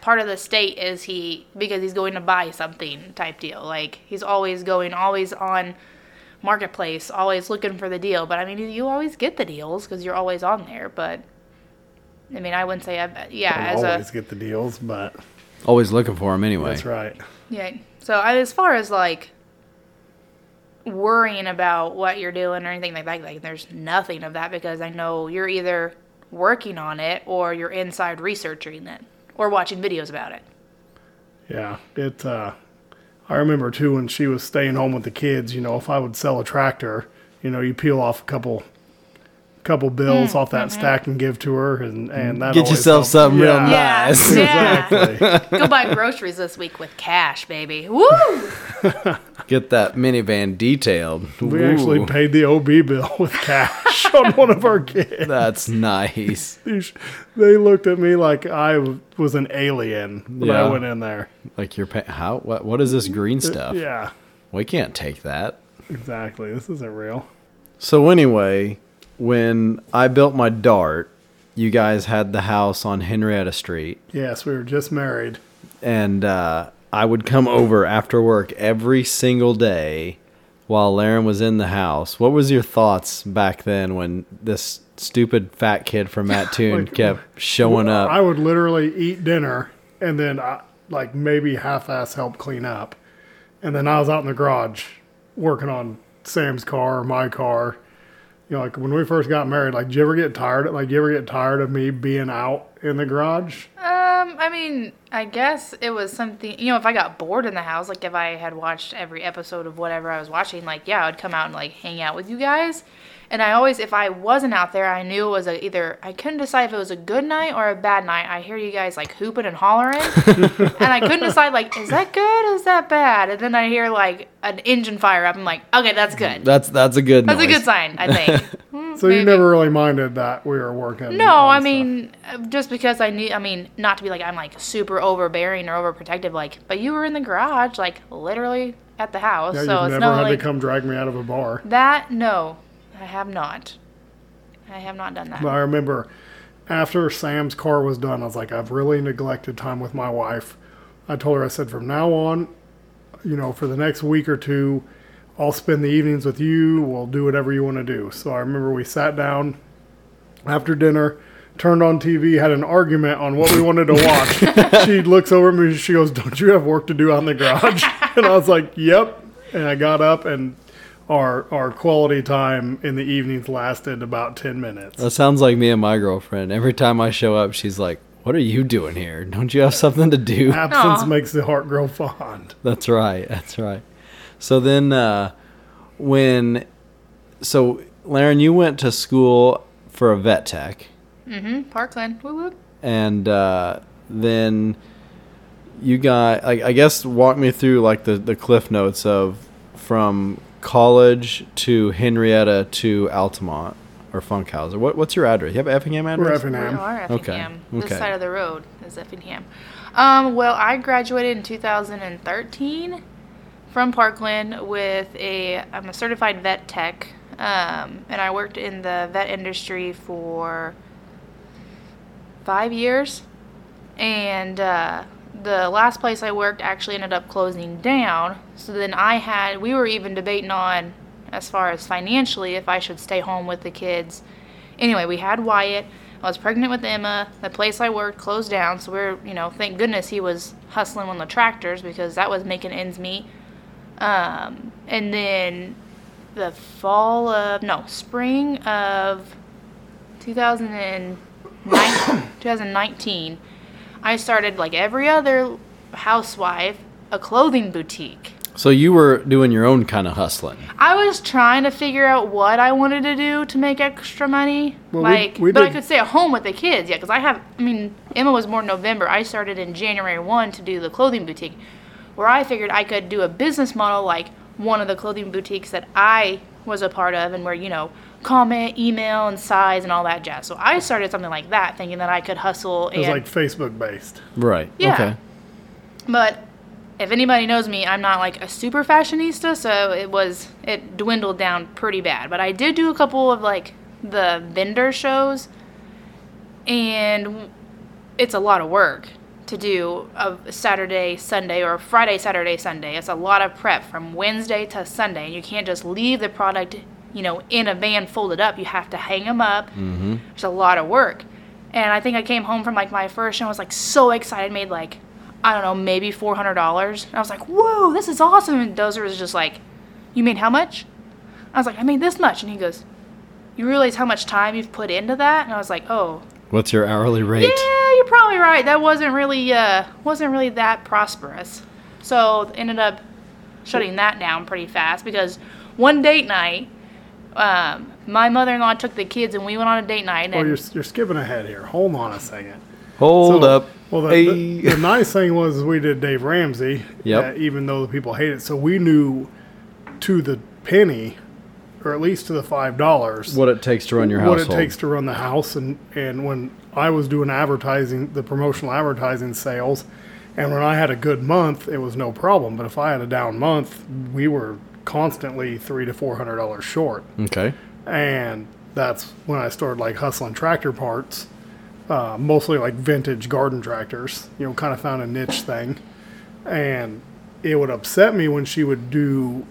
Speaker 3: part of the state is he because he's going to buy something type deal. Like he's always going, always on marketplace, always looking for the deal. But I mean, you always get the deals because you're always on there. But I mean, I wouldn't say I've yeah
Speaker 2: I
Speaker 3: as
Speaker 2: always
Speaker 3: a
Speaker 2: get the deals, but
Speaker 1: Always looking for them anyway.
Speaker 2: that's right.
Speaker 3: yeah. So I- as far as like worrying about what you're doing or anything like that, like there's nothing of that because I know you're either working on it or you're inside researching it or watching videos about it.
Speaker 2: Yeah, it. Uh, I remember too when she was staying home with the kids. You know, if I would sell a tractor, you know, you peel off a couple couple bills mm, off that mm-hmm. stack and give to her, and and that
Speaker 1: Get yourself
Speaker 2: helps.
Speaker 1: something real
Speaker 2: Yeah,
Speaker 3: Yeah,
Speaker 1: Nice.
Speaker 3: yeah.
Speaker 2: Exactly.
Speaker 3: Go buy groceries this week with cash, baby. Woo! [LAUGHS]
Speaker 1: Get that minivan detailed.
Speaker 2: we actually paid the OB bill with cash [LAUGHS] on one of our kids.
Speaker 1: That's nice. [LAUGHS]
Speaker 2: They looked at me like I was an alien when
Speaker 1: Yeah.
Speaker 2: I went in there.
Speaker 1: Like you're paying. How? What? What is this green uh, stuff?
Speaker 2: Yeah,
Speaker 1: We can't take that.
Speaker 2: exactly. This isn't real.
Speaker 1: So anyway, when I built my dart, you guys had the house on Henrietta Street,
Speaker 2: Yes, we were just married.
Speaker 1: and uh, I would come over after work every single day while Laren was in the house. What was your thoughts back then when this stupid fat kid from Mattoon [LAUGHS]
Speaker 2: Like,
Speaker 1: kept showing up?
Speaker 2: I would literally eat dinner and then I, like maybe half-ass help clean up, and then I was out in the garage working on Sam's car or my car. You know, like when we first got married, like, did you ever get tired? Like, you ever get tired of me being out in the garage?
Speaker 3: Um, I mean, I guess it was something, you know, if I got bored in the house, like if I had watched every episode of whatever I was watching, like, yeah, I would come out and like hang out with you guys. And I always, if I wasn't out there, I knew it was a, either, I couldn't decide if it was a good night or a bad night. I hear you guys like hooping and hollering. [LAUGHS] and I couldn't decide, like, is that good is that bad? And then I hear like an engine fire up. I'm like, okay, that's good.
Speaker 1: that's that's a good.
Speaker 3: That's a good sign, I think. [LAUGHS] Hmm,
Speaker 2: So you never really minded that we were working.
Speaker 3: No, I
Speaker 2: stuff.
Speaker 3: mean, uh, just because I knew, I mean, not to be like, I'm like super overbearing or overprotective, like, but you were in the garage, like, literally at the house.
Speaker 2: yeah,
Speaker 3: so
Speaker 2: you've
Speaker 3: it's
Speaker 2: never
Speaker 3: not
Speaker 2: had
Speaker 3: like
Speaker 2: to come drag me out of a bar.
Speaker 3: that. No, I have not. I have not done that.
Speaker 2: But I remember after Sam's car was done, I was like, I've really neglected time with my wife. I told her, I said, from now on, you know, for the next week or two, I'll spend the evenings with you. We'll do whatever you want to do. So I remember we sat down after dinner, turned on TV, had an argument on what we wanted to watch. [LAUGHS] she looks over at me, she goes, Don't you have work to do out in the garage? [LAUGHS] And I was like, Yep. And I got up and our our quality time in the evenings lasted about ten minutes.
Speaker 1: That sounds like me and my girlfriend. Every time I show up, she's like, "What are you doing here? Don't you have something to do?"
Speaker 2: Absence
Speaker 3: Aw.
Speaker 2: makes the heart grow fond.
Speaker 1: That's right. That's right. So then, uh, when, so Laren, you went to school for a vet tech,
Speaker 3: Mm-hmm. Parkland. Woo woo.
Speaker 1: and uh, then you got, I, I guess, walk me through like the the cliff notes of from college to Henrietta to Altamont or Funkhouser. What what's your address? You have an Effingham
Speaker 2: We're
Speaker 1: address?
Speaker 2: Effingham.
Speaker 3: We are
Speaker 1: Okay,
Speaker 3: Effingham. This
Speaker 1: okay.
Speaker 3: side of the road is Effingham. Um, well, I graduated in 2013 from Parkland with a, I'm a certified vet tech, um, and I worked in the vet industry for five years. And uh, the last place I worked actually ended up closing down. So then I had, we were even debating on, as far as financially, if I should stay home with the kids. Anyway, we had Wyatt. I was pregnant with Emma. The place I worked closed down. So we're, you know, thank goodness he was hustling on the tractors because that was making ends meet. Um, and then the fall of, no, spring of 2009 [COUGHS] 2019, I started like every other housewife a clothing boutique.
Speaker 1: So you were doing your own kind of hustling.
Speaker 3: I was trying to figure out what I wanted to do to make extra money.
Speaker 2: Well,
Speaker 3: like,
Speaker 2: we
Speaker 3: but I could stay at home with the kids, yeah. Because I have, I mean, Emma was born November. I started in January one to do the clothing boutique, where I figured I could do a business model like one of the clothing boutiques that I was a part of, and where you know, comment, email, and size and all that jazz. So I started something like that, thinking that I could hustle
Speaker 2: It was
Speaker 3: and
Speaker 2: like Facebook based.
Speaker 1: Right.
Speaker 3: Yeah.
Speaker 1: Okay.
Speaker 3: but if anybody knows me, I'm not like a super fashionista, so it was it dwindled down pretty bad. But I did do a couple of like the vendor shows, and it's a lot of work to do a Saturday, Sunday, or Friday, Saturday, Sunday. It's a lot of prep from Wednesday to Sunday, and you can't just leave the product, you know, in a van folded up. You have to hang them up. Mm-hmm. There's a lot of work. And I think I came home from like my first show. I was like so excited, made like I don't know, maybe four hundred dollars. And I was like, "Whoa, this is awesome!" And Dozer was just like, "You made how much?" I was like, "I made this much." And he goes, "You realize how much time you've put into that?" And I was like, "Oh,
Speaker 1: What's your hourly rate?
Speaker 3: yeah, you're probably right. That wasn't really uh wasn't really that prosperous." So ended up shutting that down pretty fast because one date night, um, my mother-in-law took the kids and we went on a date night.
Speaker 2: Well,
Speaker 3: And
Speaker 2: you're, you're skipping ahead here. Hold on a second.
Speaker 1: Hold
Speaker 2: So-
Speaker 1: up.
Speaker 2: Well, the,
Speaker 1: Hey.
Speaker 2: the, the nice thing was we did Dave Ramsey.
Speaker 1: Yep.
Speaker 2: uh, even though the people hate it, so we knew to the penny, or at least to the five dollars,
Speaker 1: what it takes to run your
Speaker 2: what
Speaker 1: household.
Speaker 2: What it takes to run the house. And and when I was doing advertising, the promotional advertising sales, and when I had a good month, it was no problem. But if I had a down month, we were constantly three to four hundred dollars short
Speaker 1: Okay.
Speaker 2: and that's when I started like hustling tractor parts, uh, mostly like vintage garden tractors. You know, kind of found a niche thing, and it would upset me when she would do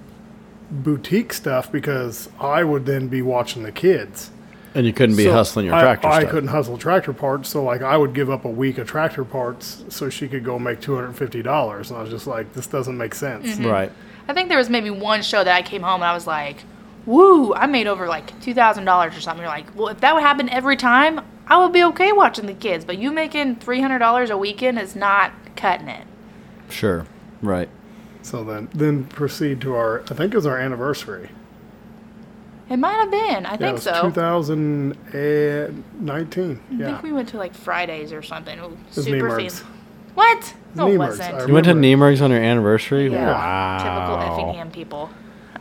Speaker 2: boutique stuff because I would then be watching the kids.
Speaker 1: And you couldn't be
Speaker 2: So
Speaker 1: hustling your
Speaker 2: I,
Speaker 1: tractor
Speaker 2: I
Speaker 1: stuff.
Speaker 2: couldn't hustle tractor parts, so like I would give up a week of tractor parts so she could go make two hundred and fifty dollars, and I was just like, this doesn't make sense.
Speaker 1: Right.
Speaker 3: I think there was maybe one show that I came home and I was like, "Woo! I made over like two thousand dollars or something." You're like, "Well, if that would happen every time, I would be okay watching the kids." But you making three hundred dollars a weekend is not cutting it.
Speaker 1: Sure. Right.
Speaker 2: So then, then proceed to our. I think it was our anniversary.
Speaker 3: It might have been. I
Speaker 2: Yeah, it
Speaker 3: think
Speaker 2: was
Speaker 3: so.
Speaker 2: 2019.
Speaker 3: I
Speaker 2: Yeah.
Speaker 3: think we went to like Fridays or something. Ooh,
Speaker 2: was
Speaker 3: super
Speaker 2: Niemerg's.
Speaker 3: fancy. What? No, it wasn't.
Speaker 1: You went to
Speaker 2: remember.
Speaker 1: On your anniversary?
Speaker 3: Yeah.
Speaker 1: Wow.
Speaker 3: Typical Effingham people.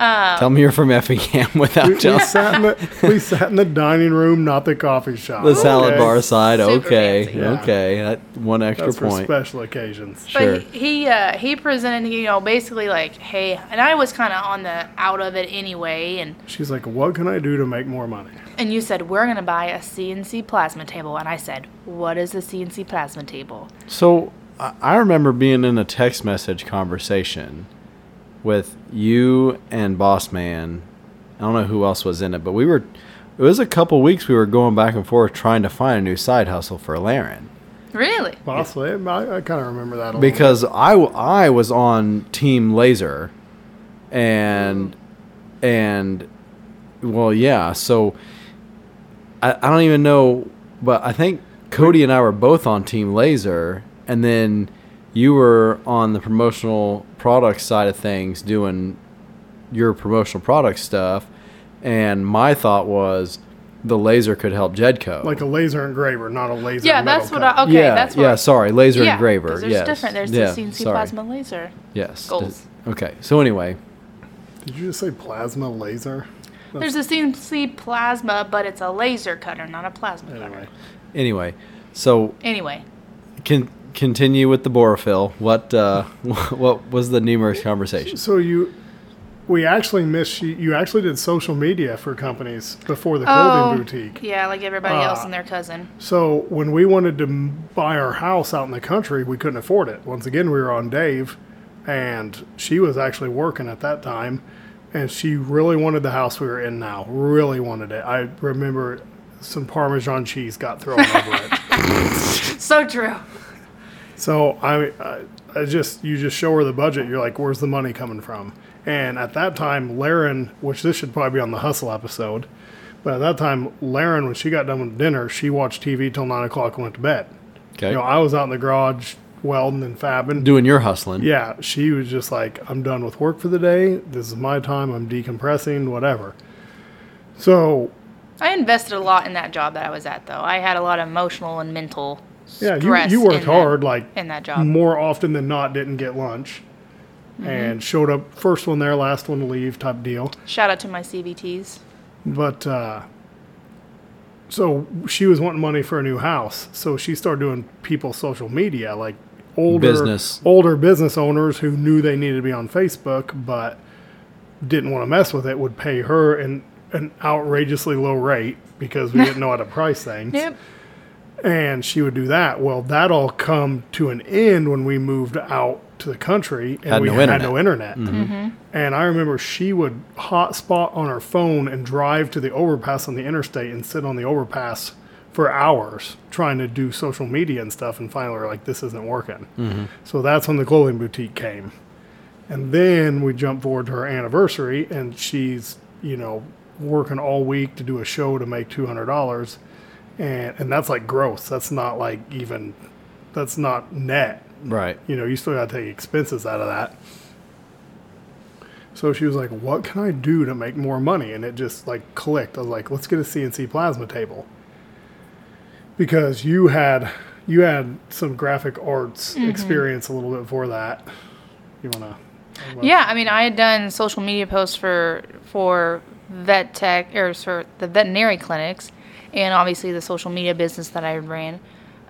Speaker 3: Um,
Speaker 1: Tell me you're from Effingham [LAUGHS] without
Speaker 2: We, we sat in the [LAUGHS] we sat in the dining room, not the coffee shop.
Speaker 1: the salad
Speaker 2: okay?
Speaker 1: bar side.
Speaker 3: Super
Speaker 1: Okay.
Speaker 3: fancy.
Speaker 2: Yeah.
Speaker 1: Okay. That one extra
Speaker 2: That's for
Speaker 1: point.
Speaker 2: special occasions.
Speaker 3: But
Speaker 1: Sure.
Speaker 3: he he, uh, he presented, you know, basically like, hey, and I was kind of on the out of it anyway, and
Speaker 2: She's like, "What can I do to make more money?"
Speaker 3: and you said we're gonna buy a CNC plasma table, and I said, what is a CNC plasma table?
Speaker 1: So I I remember being in a text message conversation with you and Boss Man. I don't know who else was in it, but we were. It was a couple weeks we were going back and forth trying to find a new side hustle for Laren
Speaker 3: Really?
Speaker 2: Possibly, I, I kind of remember that a little
Speaker 1: because I, w- I was on Team Laser, and and well yeah so I, I don't even know but I think Cody and I were both on Team Laser and then you were on the promotional product side of things doing your promotional product stuff and my thought was the laser could help Jedco
Speaker 2: like a laser engraver, not a laser.
Speaker 3: Yeah,
Speaker 2: metal
Speaker 3: that's what
Speaker 2: cut.
Speaker 3: I. Okay,
Speaker 1: yeah
Speaker 3: that's what.
Speaker 1: yeah sorry laser
Speaker 3: yeah,
Speaker 1: engraver
Speaker 3: 'cause There's
Speaker 1: yes
Speaker 3: different. There's
Speaker 1: yeah,
Speaker 3: the CNC
Speaker 1: sorry.
Speaker 3: plasma laser.
Speaker 1: yes
Speaker 3: goals.
Speaker 1: okay so anyway
Speaker 2: Did you just say plasma laser?
Speaker 3: There's a CNC plasma, but it's a laser cutter, not a plasma
Speaker 2: Anyway,
Speaker 3: cutter.
Speaker 1: anyway so
Speaker 3: Anyway,
Speaker 1: Can continue with the Borophyll. What uh, [LAUGHS] what was the numerous conversation?
Speaker 2: so you, we actually missed. You, you actually did social media for companies before the clothing boutique.
Speaker 3: Oh, yeah, like everybody
Speaker 2: Uh,
Speaker 3: else and their cousin.
Speaker 2: So when we wanted to buy our house out in the country, we couldn't afford it. Once again, we were on Dave, and she was actually working at that time, and she really wanted the house we were in now. Really wanted it. I remember some Parmesan cheese got thrown over it. [LAUGHS]
Speaker 3: So true.
Speaker 2: So I, I, I just you just show her the budget. You're like, where's the money coming from? And at that time, Laren, which this should probably be on the hustle episode, but at that time, Laren, when she got done with dinner, she watched TV till nine o'clock and went to bed.
Speaker 1: Okay,
Speaker 2: You know, I was out in the garage welding and fabbing.
Speaker 1: doing your hustling.
Speaker 2: Yeah, she was just like, I'm done with work for the day. This is my time. I'm decompressing, whatever. So
Speaker 3: I invested a lot in that job that I was at, though. I had a lot of emotional and mental
Speaker 2: yeah, you you
Speaker 3: in
Speaker 2: worked
Speaker 3: that-
Speaker 2: hard. Like
Speaker 3: in that job.
Speaker 2: more often than not, didn't get lunch, and showed up first one there, last one to leave type deal.
Speaker 3: Shout out to my CVTs.
Speaker 2: But uh, so she was wanting money for a new house, so she started doing people's social media, like older
Speaker 1: Business.
Speaker 2: older business owners who knew they needed to be on Facebook, but didn't want to mess with it, would pay her an an outrageously low rate because we didn't know how to price things. [LAUGHS]
Speaker 3: Yep.
Speaker 2: And she would do that. Well, that all come to an end when we moved out to the country and
Speaker 1: Had
Speaker 2: we
Speaker 1: no
Speaker 2: had
Speaker 1: internet.
Speaker 2: no internet. Mm-hmm. Mm-hmm. And I remember she would hotspot on her phone and drive to the overpass on the interstate and sit on the overpass for hours trying to do social media and stuff. And finally, we're like, this isn't working. Mm-hmm. So that's when the clothing boutique came. And then we jump forward to her anniversary, and she's, you know, working all week to do a show to make $200. And, and that's like gross. That's not like even, that's not net
Speaker 1: Right.
Speaker 2: you know, you still got to take expenses out of that. So she was like, "What can I do to make more money?" And it just like clicked. I was like, "Let's get a CNC plasma table." Because you had you had some graphic arts mm-hmm. experience a little bit before that. You wanna?
Speaker 3: Yeah, I mean, I had done social media posts for for vet tech or for the veterinary clinics, and obviously the social media business that I ran.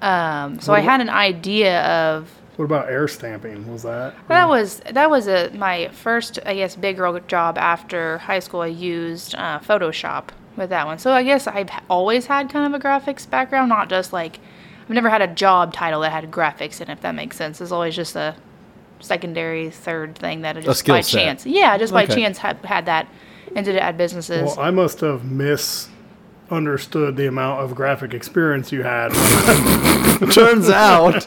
Speaker 3: Um, so I had an idea of
Speaker 2: What about air stamping? Was that?
Speaker 3: that was that was a my first I guess big girl job after high school. I used uh, Photoshop with that one. So I guess I've always had kind of a graphics background, not just like I've never had a job title that had graphics in it. If that makes sense, it's always just a secondary, third thing that I just
Speaker 1: skill
Speaker 3: by
Speaker 1: set.
Speaker 3: chance. Yeah, just by
Speaker 1: Okay.
Speaker 3: chance had had that and did it at businesses.
Speaker 2: Well, I must have misunderstood the amount of graphic experience you had [LAUGHS]
Speaker 1: Turns out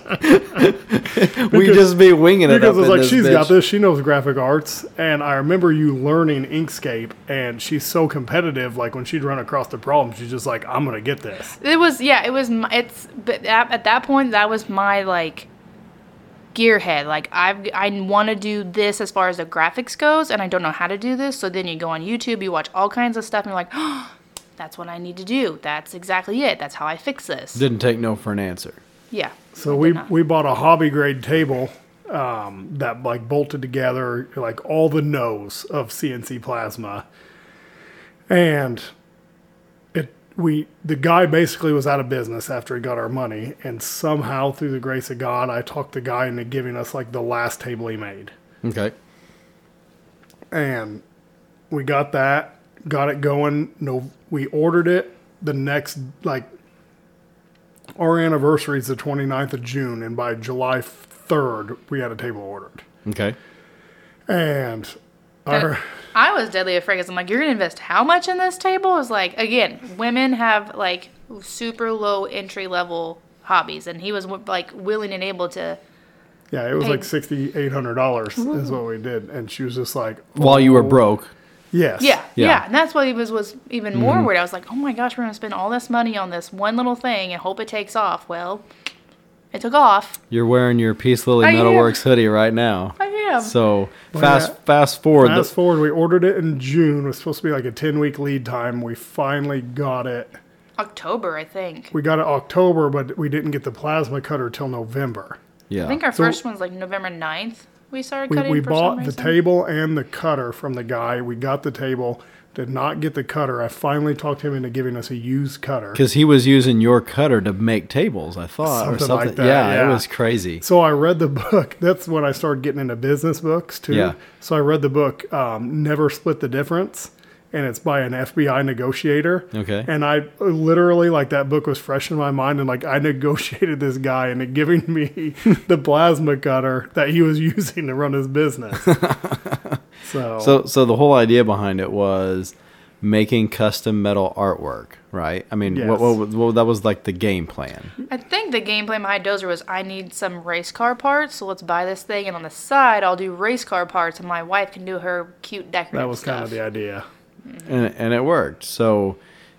Speaker 1: we just be winging it
Speaker 2: because
Speaker 1: up
Speaker 2: it's
Speaker 1: in
Speaker 2: like
Speaker 1: this
Speaker 2: she's
Speaker 1: bitch.
Speaker 2: got this. She knows graphic arts, and I remember you learning Inkscape, and she's so competitive. Like when she'd run across the problem, she's just like, "I'm gonna get this."
Speaker 3: It was yeah, it was my, it's but at, at that point that was my like gearhead. Like I've I want to do this as far as the graphics goes, and I don't know how to do this. So then you go on YouTube, you watch all kinds of stuff, and you're like, [GASPS] oh, that's what I need to do. That's exactly it. That's how I fix this.
Speaker 1: Didn't take no for an answer.
Speaker 3: yeah.
Speaker 2: So we
Speaker 3: not.
Speaker 2: we bought a hobby grade table um, that like bolted together like all the nose of CNC plasma, and it we the guy basically was out of business after he got our money, and somehow through the grace of God, I talked the guy into giving us like the last table he made,
Speaker 1: Okay.
Speaker 2: and we got that, got it going. No, we ordered it the next like our anniversary is the 29th of June, and by July 3rd, we had a table ordered.
Speaker 1: Okay.
Speaker 2: And our,
Speaker 3: I was deadly afraid because I'm like, you're gonna invest how much in this table? Is like again, women have like super low entry level hobbies, and he was like willing and able to.
Speaker 2: yeah, it was like $6,800 is what we did. And she was just like,
Speaker 1: While you were
Speaker 2: "Oh."
Speaker 1: broke.
Speaker 2: Yes.
Speaker 3: Yeah,
Speaker 1: Yeah.
Speaker 3: yeah, and that's what he was was even more mm-hmm. weird. I was like, oh my gosh, we're gonna spend all this money on this one little thing and hope it takes off. Well, it took off.
Speaker 1: You're wearing your Peace Lily
Speaker 3: I am.
Speaker 1: Metalworks hoodie right now.
Speaker 3: I am.
Speaker 1: So
Speaker 2: Well,
Speaker 1: fast
Speaker 2: yeah.
Speaker 1: fast forward. the-
Speaker 2: Fast forward, we ordered it in June. It was supposed to be like a 10 week lead time. We finally got it.
Speaker 3: October, I think.
Speaker 2: We got it October, but we didn't get the plasma cutter till November.
Speaker 1: yeah.
Speaker 3: I think our
Speaker 2: So-
Speaker 3: first one's like November 9th. We started cutting.
Speaker 2: we
Speaker 3: for
Speaker 2: bought
Speaker 3: some
Speaker 2: the table and the cutter from the guy. We got the table, did not get the cutter. I finally talked him into giving us a used cutter.
Speaker 1: Because he was using your cutter to make tables, I thought, or
Speaker 2: Something
Speaker 1: something.
Speaker 2: like that,
Speaker 1: yeah,
Speaker 2: yeah.
Speaker 1: it was crazy.
Speaker 2: So I read the book. [LAUGHS] That's when I started getting into business books too.
Speaker 1: Yeah.
Speaker 2: So I read the book, um, Never Split the Difference, and it's by an FBI negotiator.
Speaker 1: Okay.
Speaker 2: And I literally like that book was fresh in my mind, and like I [LAUGHS] negotiated this guy into giving me [LAUGHS] the plasma cutter that he was using to run his business. [LAUGHS] so,
Speaker 1: So, so the whole idea behind it was making custom metal artwork, right? I mean,
Speaker 2: Yes.
Speaker 1: what, was- what, that was like the game plan.
Speaker 3: I think the game plan behind Dozer was I need some race car parts, so let's buy this thing, and on the side I'll do race car parts, and my wife can do her cute decorative
Speaker 2: that was
Speaker 3: stuff.
Speaker 2: kind of the idea.
Speaker 1: And and it worked. So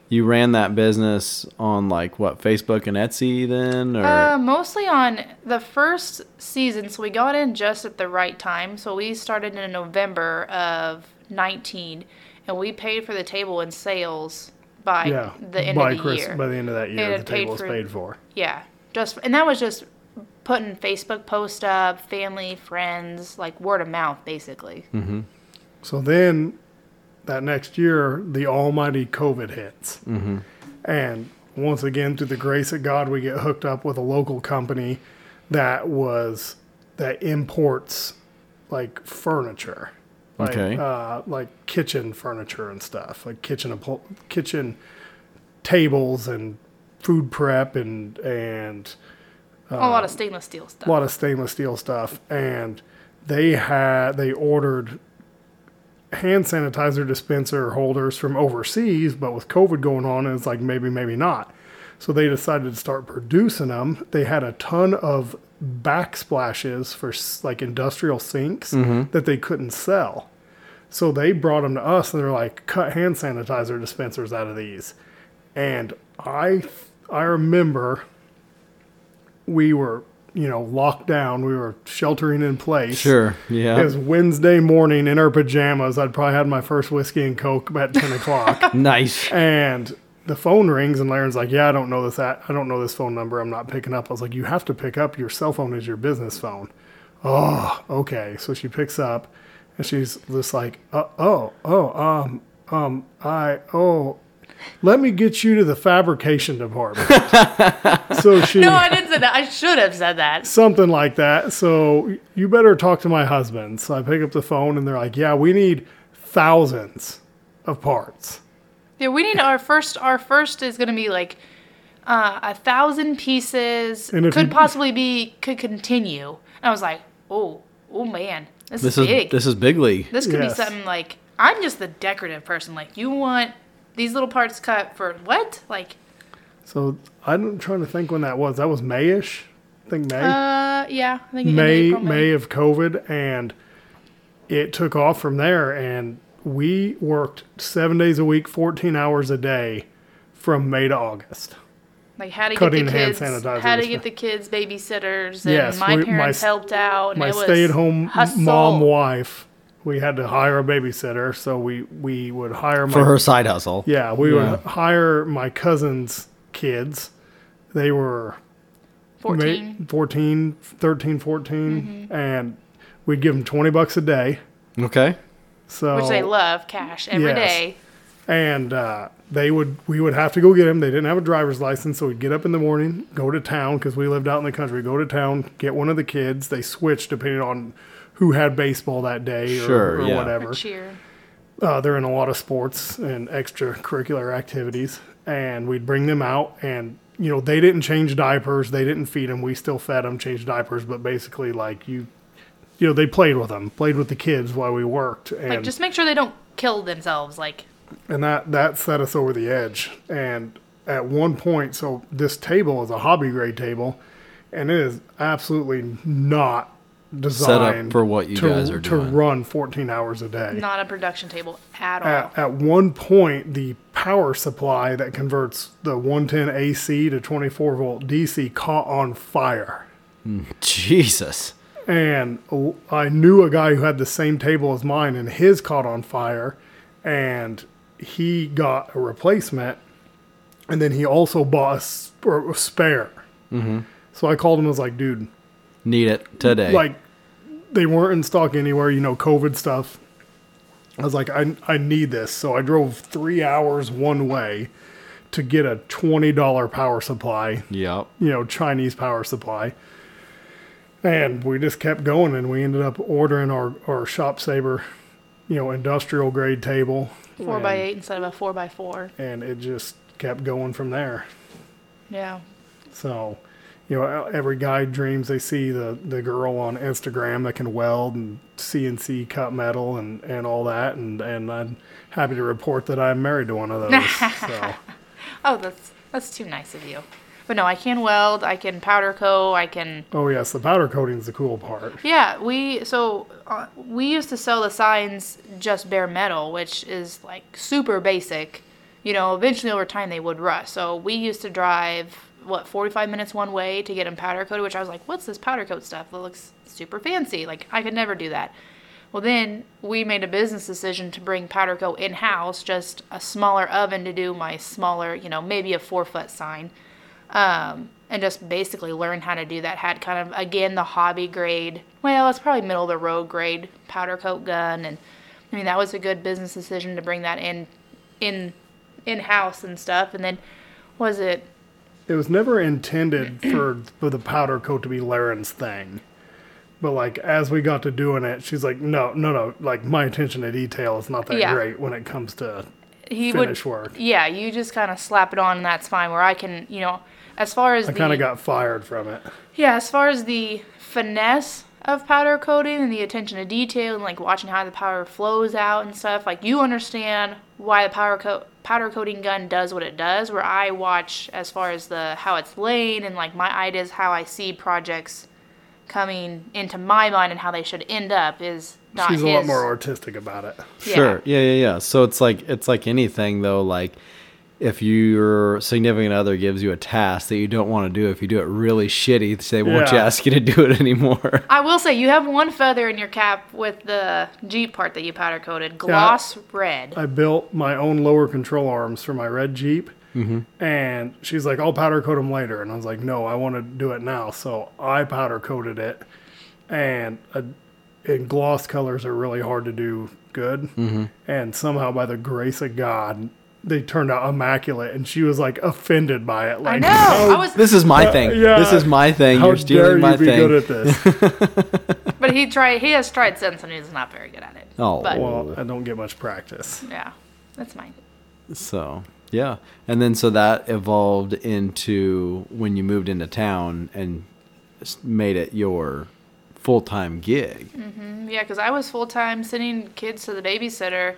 Speaker 1: you ran that business on like what Facebook and Etsy then, or
Speaker 3: Uh, mostly on the first season, so we got in just at the right time. So we started in November of 19, and we paid for the table in sales by
Speaker 2: Yeah.
Speaker 3: the end
Speaker 2: by
Speaker 3: of the
Speaker 2: Chris-
Speaker 3: year.
Speaker 2: By the end of that year,
Speaker 3: had
Speaker 2: the table was paid for.
Speaker 3: Yeah, just and that was just putting Facebook post up, family, friends, like word of mouth, basically.
Speaker 2: So then that next year, the almighty COVID hits. Mm-hmm. And once again, through the grace of God, we get hooked up with a local company that was, that imports like furniture. Like,
Speaker 1: Okay.
Speaker 2: Uh, like kitchen furniture and stuff, like kitchen appo- kitchen tables and food prep and and
Speaker 3: a lot of stainless steel stuff.
Speaker 2: a lot of stainless steel stuff, and they had they ordered hand sanitizer dispenser holders from overseas, but with COVID going on, it's like maybe maybe not. So they decided to start producing them. They had a ton of backsplashes for like industrial sinks mm-hmm. that they couldn't sell. So they brought them to us and they're like, cut hand sanitizer dispensers out of these. And I I remember we were you know, locked down. We were sheltering in place.
Speaker 1: Sure. Yeah.
Speaker 2: It was Wednesday morning in our pajamas. I'd probably had my first whiskey and coke about ten o'clock, [LAUGHS]
Speaker 1: nice.
Speaker 2: and the phone rings, and Laren's like, "Yeah, I don't know this. At- I don't know this phone number. I'm not picking up." I was like, "You have to pick up. Your cell phone is your business phone." Oh, okay. So she picks up, and she's just like, uh, "Oh, oh, um, um, I, oh." Let me get you to the fabrication department. [LAUGHS] so she
Speaker 3: No, I didn't say that. I should have said that.
Speaker 2: something like that. So you better talk to my husband. So I pick up the phone and they're like, "Yeah, we need thousands of parts."
Speaker 3: Yeah, we need our first. Our first is going to be like uh, a thousand pieces.
Speaker 2: And if
Speaker 3: Could
Speaker 2: you-
Speaker 3: possibly be. Could continue. And I was like, oh, oh man, this,
Speaker 1: This
Speaker 3: is
Speaker 1: is
Speaker 3: big.
Speaker 1: this is big league.
Speaker 3: This could
Speaker 2: Yes.
Speaker 3: be something like I'm just the decorative person. Like you want these little parts cut for what? Like
Speaker 2: So I'm trying to think when that was. That was Mayish. I think May.
Speaker 3: uh yeah, I think in
Speaker 2: May
Speaker 3: April,
Speaker 2: May of COVID, and it took off from there. And we worked seven days a week, 14 hours a day, from May to August.
Speaker 3: Like how to
Speaker 2: cutting
Speaker 3: get the
Speaker 2: hand
Speaker 3: kids,
Speaker 2: sanitizer
Speaker 3: how to get the kids babysitters, and
Speaker 2: Yes,
Speaker 3: my
Speaker 2: we-
Speaker 3: parents
Speaker 2: s-
Speaker 3: helped out. And
Speaker 2: My stay-at-home
Speaker 3: hustle.
Speaker 2: mom wife, we had to hire a babysitter, so we we would hire my
Speaker 1: for her side hustle.
Speaker 2: Yeah, we
Speaker 1: Yeah.
Speaker 2: would hire my cousin's kids. They were ma-
Speaker 3: 14.
Speaker 2: 14, 13, 14, and we'd give them 20 bucks a day.
Speaker 1: Okay.
Speaker 2: So
Speaker 3: which they love cash every
Speaker 2: Yes.
Speaker 3: day.
Speaker 2: and uh, they would we would have to go get them. They didn't have a driver's license, so we'd get up in the morning, go to town because we lived out in the country. Go to town, get one of the kids. They switched depending on who had baseball that day or,
Speaker 1: Sure,
Speaker 2: or
Speaker 1: yeah.
Speaker 2: whatever.
Speaker 3: Or cheer.
Speaker 2: uh, they're in a lot of sports and extracurricular activities, and we'd bring them out, and you know they didn't change diapers, they didn't feed them, we still fed them, changed diapers, but basically like you, you know they played with them, played with the kids while we worked, and
Speaker 3: Like just make sure they don't kill themselves. Like
Speaker 2: and that that set us over the edge. And at one point, so this table is a hobby grade table, and it is absolutely not designed
Speaker 1: for what you
Speaker 2: to,
Speaker 1: guys are
Speaker 2: to
Speaker 1: doing.
Speaker 2: run 14 hours a day.
Speaker 3: not a production table at all.
Speaker 2: at, at one point, the power supply that converts the 110 AC to 24 volt DC caught on fire.
Speaker 1: Jesus.
Speaker 2: And I knew a guy who had the same table as mine, and his caught on fire, and he got a replacement, and then he also bought a, s- or a spare. Mm-hmm. So I called him. I was like, "Dude,
Speaker 1: Need it today.
Speaker 2: like they weren't in stock anywhere, you know, COVID stuff. I was like, I, I need this. So I drove three hours one way to get a $20 power supply,
Speaker 1: Yep.
Speaker 2: you know, Chinese power supply. And we just kept going and we ended up ordering our, our ShopSabre, you know, industrial grade table.
Speaker 3: Four by eight instead of a four by four.
Speaker 2: And it just kept going from there.
Speaker 3: Yeah.
Speaker 2: So, you know, every guy dreams they see the, the girl on Instagram that can weld and CNC cut metal and, and all that. And, and I'm happy to report that I'm married to one of those. so, [LAUGHS]
Speaker 3: Oh, that's that's too nice of you. But no, I can weld. I can powder coat. I can.
Speaker 2: oh, yes, the powder coating is the cool part.
Speaker 3: Yeah, we so uh, we used to sell the signs just bare metal, which is like super basic. You know, eventually over time they would rust. So we used to drive what 45 minutes one way to get them powder coated, which I was like, what's this powder coat stuff? That looks super fancy. Like I could never do that. Well, then we made a business decision to bring powder coat in house, just a smaller oven to do my smaller, you know, maybe a four foot sign um, and just basically learn how to do that. Had kind of again the hobby grade. Well, it's probably middle of the road grade powder coat gun, and I mean that was a good business decision to bring that in, in, in house and stuff. And then was it?
Speaker 2: It was never intended for, for the powder coat to be Laren's thing. But like as we got to doing it, she's like, no, no, no. Like my attention to detail is not that
Speaker 3: Yeah.
Speaker 2: great when it comes to
Speaker 3: He
Speaker 2: finish
Speaker 3: would.
Speaker 2: work.
Speaker 3: Yeah, you just kind of slap it on, and that's fine. Where I can, you know, as far as
Speaker 2: I
Speaker 3: the
Speaker 2: kind of got fired from it.
Speaker 3: Yeah, as far as the finesse of powder coating and the attention to detail and like watching how the powder flows out and stuff, like you understand why the powder coat powder coating gun does what it does. Where I watch as far as the how it's laid and like my ideas how I see projects coming into my mind and how they should end up is not
Speaker 2: She's
Speaker 3: his.
Speaker 2: a lot more artistic about it.
Speaker 3: Yeah.
Speaker 1: Sure. Yeah, yeah, yeah. So it's like it's like anything though, like if your significant other gives you a task that you don't want to do, if you do it really shitty, they won't
Speaker 2: Yeah.
Speaker 1: ask you to do it anymore. [LAUGHS]
Speaker 3: I will say you have one feather in your cap with the Jeep part that you powder coated, gloss red.
Speaker 2: I built my own lower control arms for my red Jeep.
Speaker 1: Mm-hmm.
Speaker 2: And she's like, I'll powder coat them later. And I was like, no, I want to do it now. So I powder coated it. And, uh, and gloss colors are really hard to do good.
Speaker 1: Mm-hmm.
Speaker 2: And somehow, by the grace of God, they turned out immaculate. And she was like offended by it.
Speaker 3: I
Speaker 2: Like,
Speaker 3: know.
Speaker 2: how,
Speaker 3: I was,
Speaker 1: This is my thing.
Speaker 2: yeah.
Speaker 1: This is my thing.
Speaker 2: how
Speaker 1: You're
Speaker 2: dare
Speaker 1: stealing
Speaker 2: you
Speaker 1: my
Speaker 2: be
Speaker 1: thing.
Speaker 2: good at this? [LAUGHS]
Speaker 3: but he tried. He has tried since, and he's not very good at it.
Speaker 1: Oh,
Speaker 3: but
Speaker 2: well, I don't get much practice.
Speaker 3: yeah, that's fine.
Speaker 1: So yeah, and then so that evolved into when you moved into town and made it your full time gig. Mm-hmm.
Speaker 3: Yeah, because I was full time sending kids to the babysitter,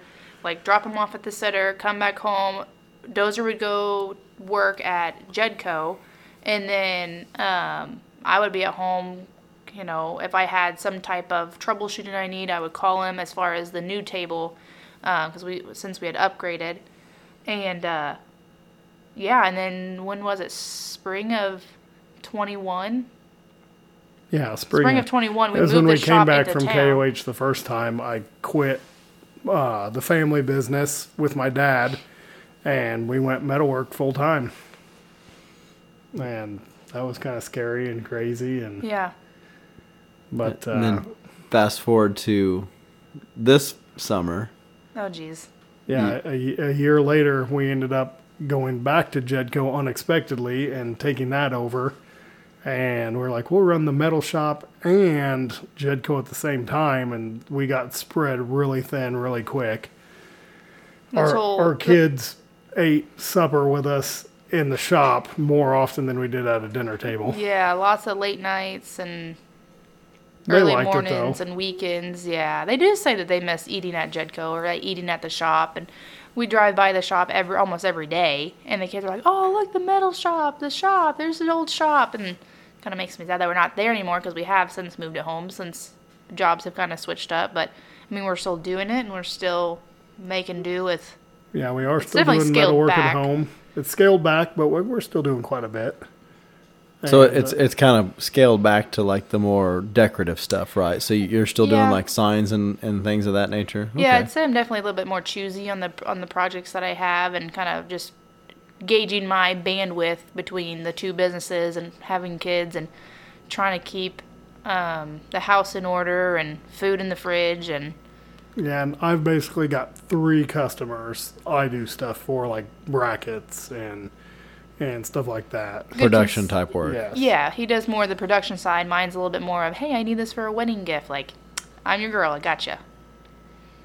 Speaker 3: like drop them off at the sitter, come back home. Dozer would go work at Jedco, and then um, I would be at home. You know, if I had some type of troubleshooting I need, I would call him as far as the new table, because we since we had upgraded, and uh, yeah, and then when was it? Spring of twenty one.
Speaker 2: Yeah, spring,
Speaker 3: Spring of 21, we
Speaker 2: As
Speaker 3: moved
Speaker 2: when we came back from
Speaker 3: town.
Speaker 2: KOH the first time, I quit uh, the family business with my dad, and we went metalwork full time. And that was kind of scary and crazy, and
Speaker 3: Yeah.
Speaker 2: but uh,
Speaker 1: and then fast forward to this summer.
Speaker 3: Oh, geez.
Speaker 2: yeah, a, a year later, we ended up going back to Jedco unexpectedly and taking that over. And we're like, we'll run the metal shop and Jedco at the same time, and we got spread really thin, really quick. Our, our kids ate supper with us in the shop more often than we did at a dinner table.
Speaker 3: Yeah, lots of late nights and
Speaker 2: They
Speaker 3: early mornings and weekends. Yeah, they do say that they miss eating at Jedco or like eating at the shop. And we drive by the shop every almost every day, and the kids are like, "Oh, look, the metal shop, the shop. There's an old shop," and kind of makes me sad that we're not there anymore because we have since moved at home since jobs have kind of switched up. But I mean, we're still doing it, and we're still making do with.
Speaker 2: Yeah, we are still
Speaker 3: definitely
Speaker 2: doing
Speaker 3: scaled
Speaker 2: metal work
Speaker 3: back.
Speaker 2: at home. It's scaled back, but we're, we're still doing quite a bit.
Speaker 1: So
Speaker 2: And,
Speaker 1: it's
Speaker 2: uh,
Speaker 1: it's kind of scaled back to like the more decorative stuff, right? So you're still doing
Speaker 3: Yeah.
Speaker 1: like signs and, and things of that nature.
Speaker 3: Yeah, I'd say I'm definitely a little bit more choosy on the on the projects that I have, and kind of just gauging my bandwidth between the two businesses and having kids and trying to keep um, the house in order and food in the fridge and
Speaker 2: Yeah, and I've basically got three customers I do stuff for, like brackets and and stuff like that.
Speaker 1: production
Speaker 3: cons-
Speaker 1: type work.
Speaker 2: Yes.
Speaker 3: yeah, he does more of the production side. Mine's a little bit more of hey, I need this for a wedding gift. Like, I'm your girl, I gotcha.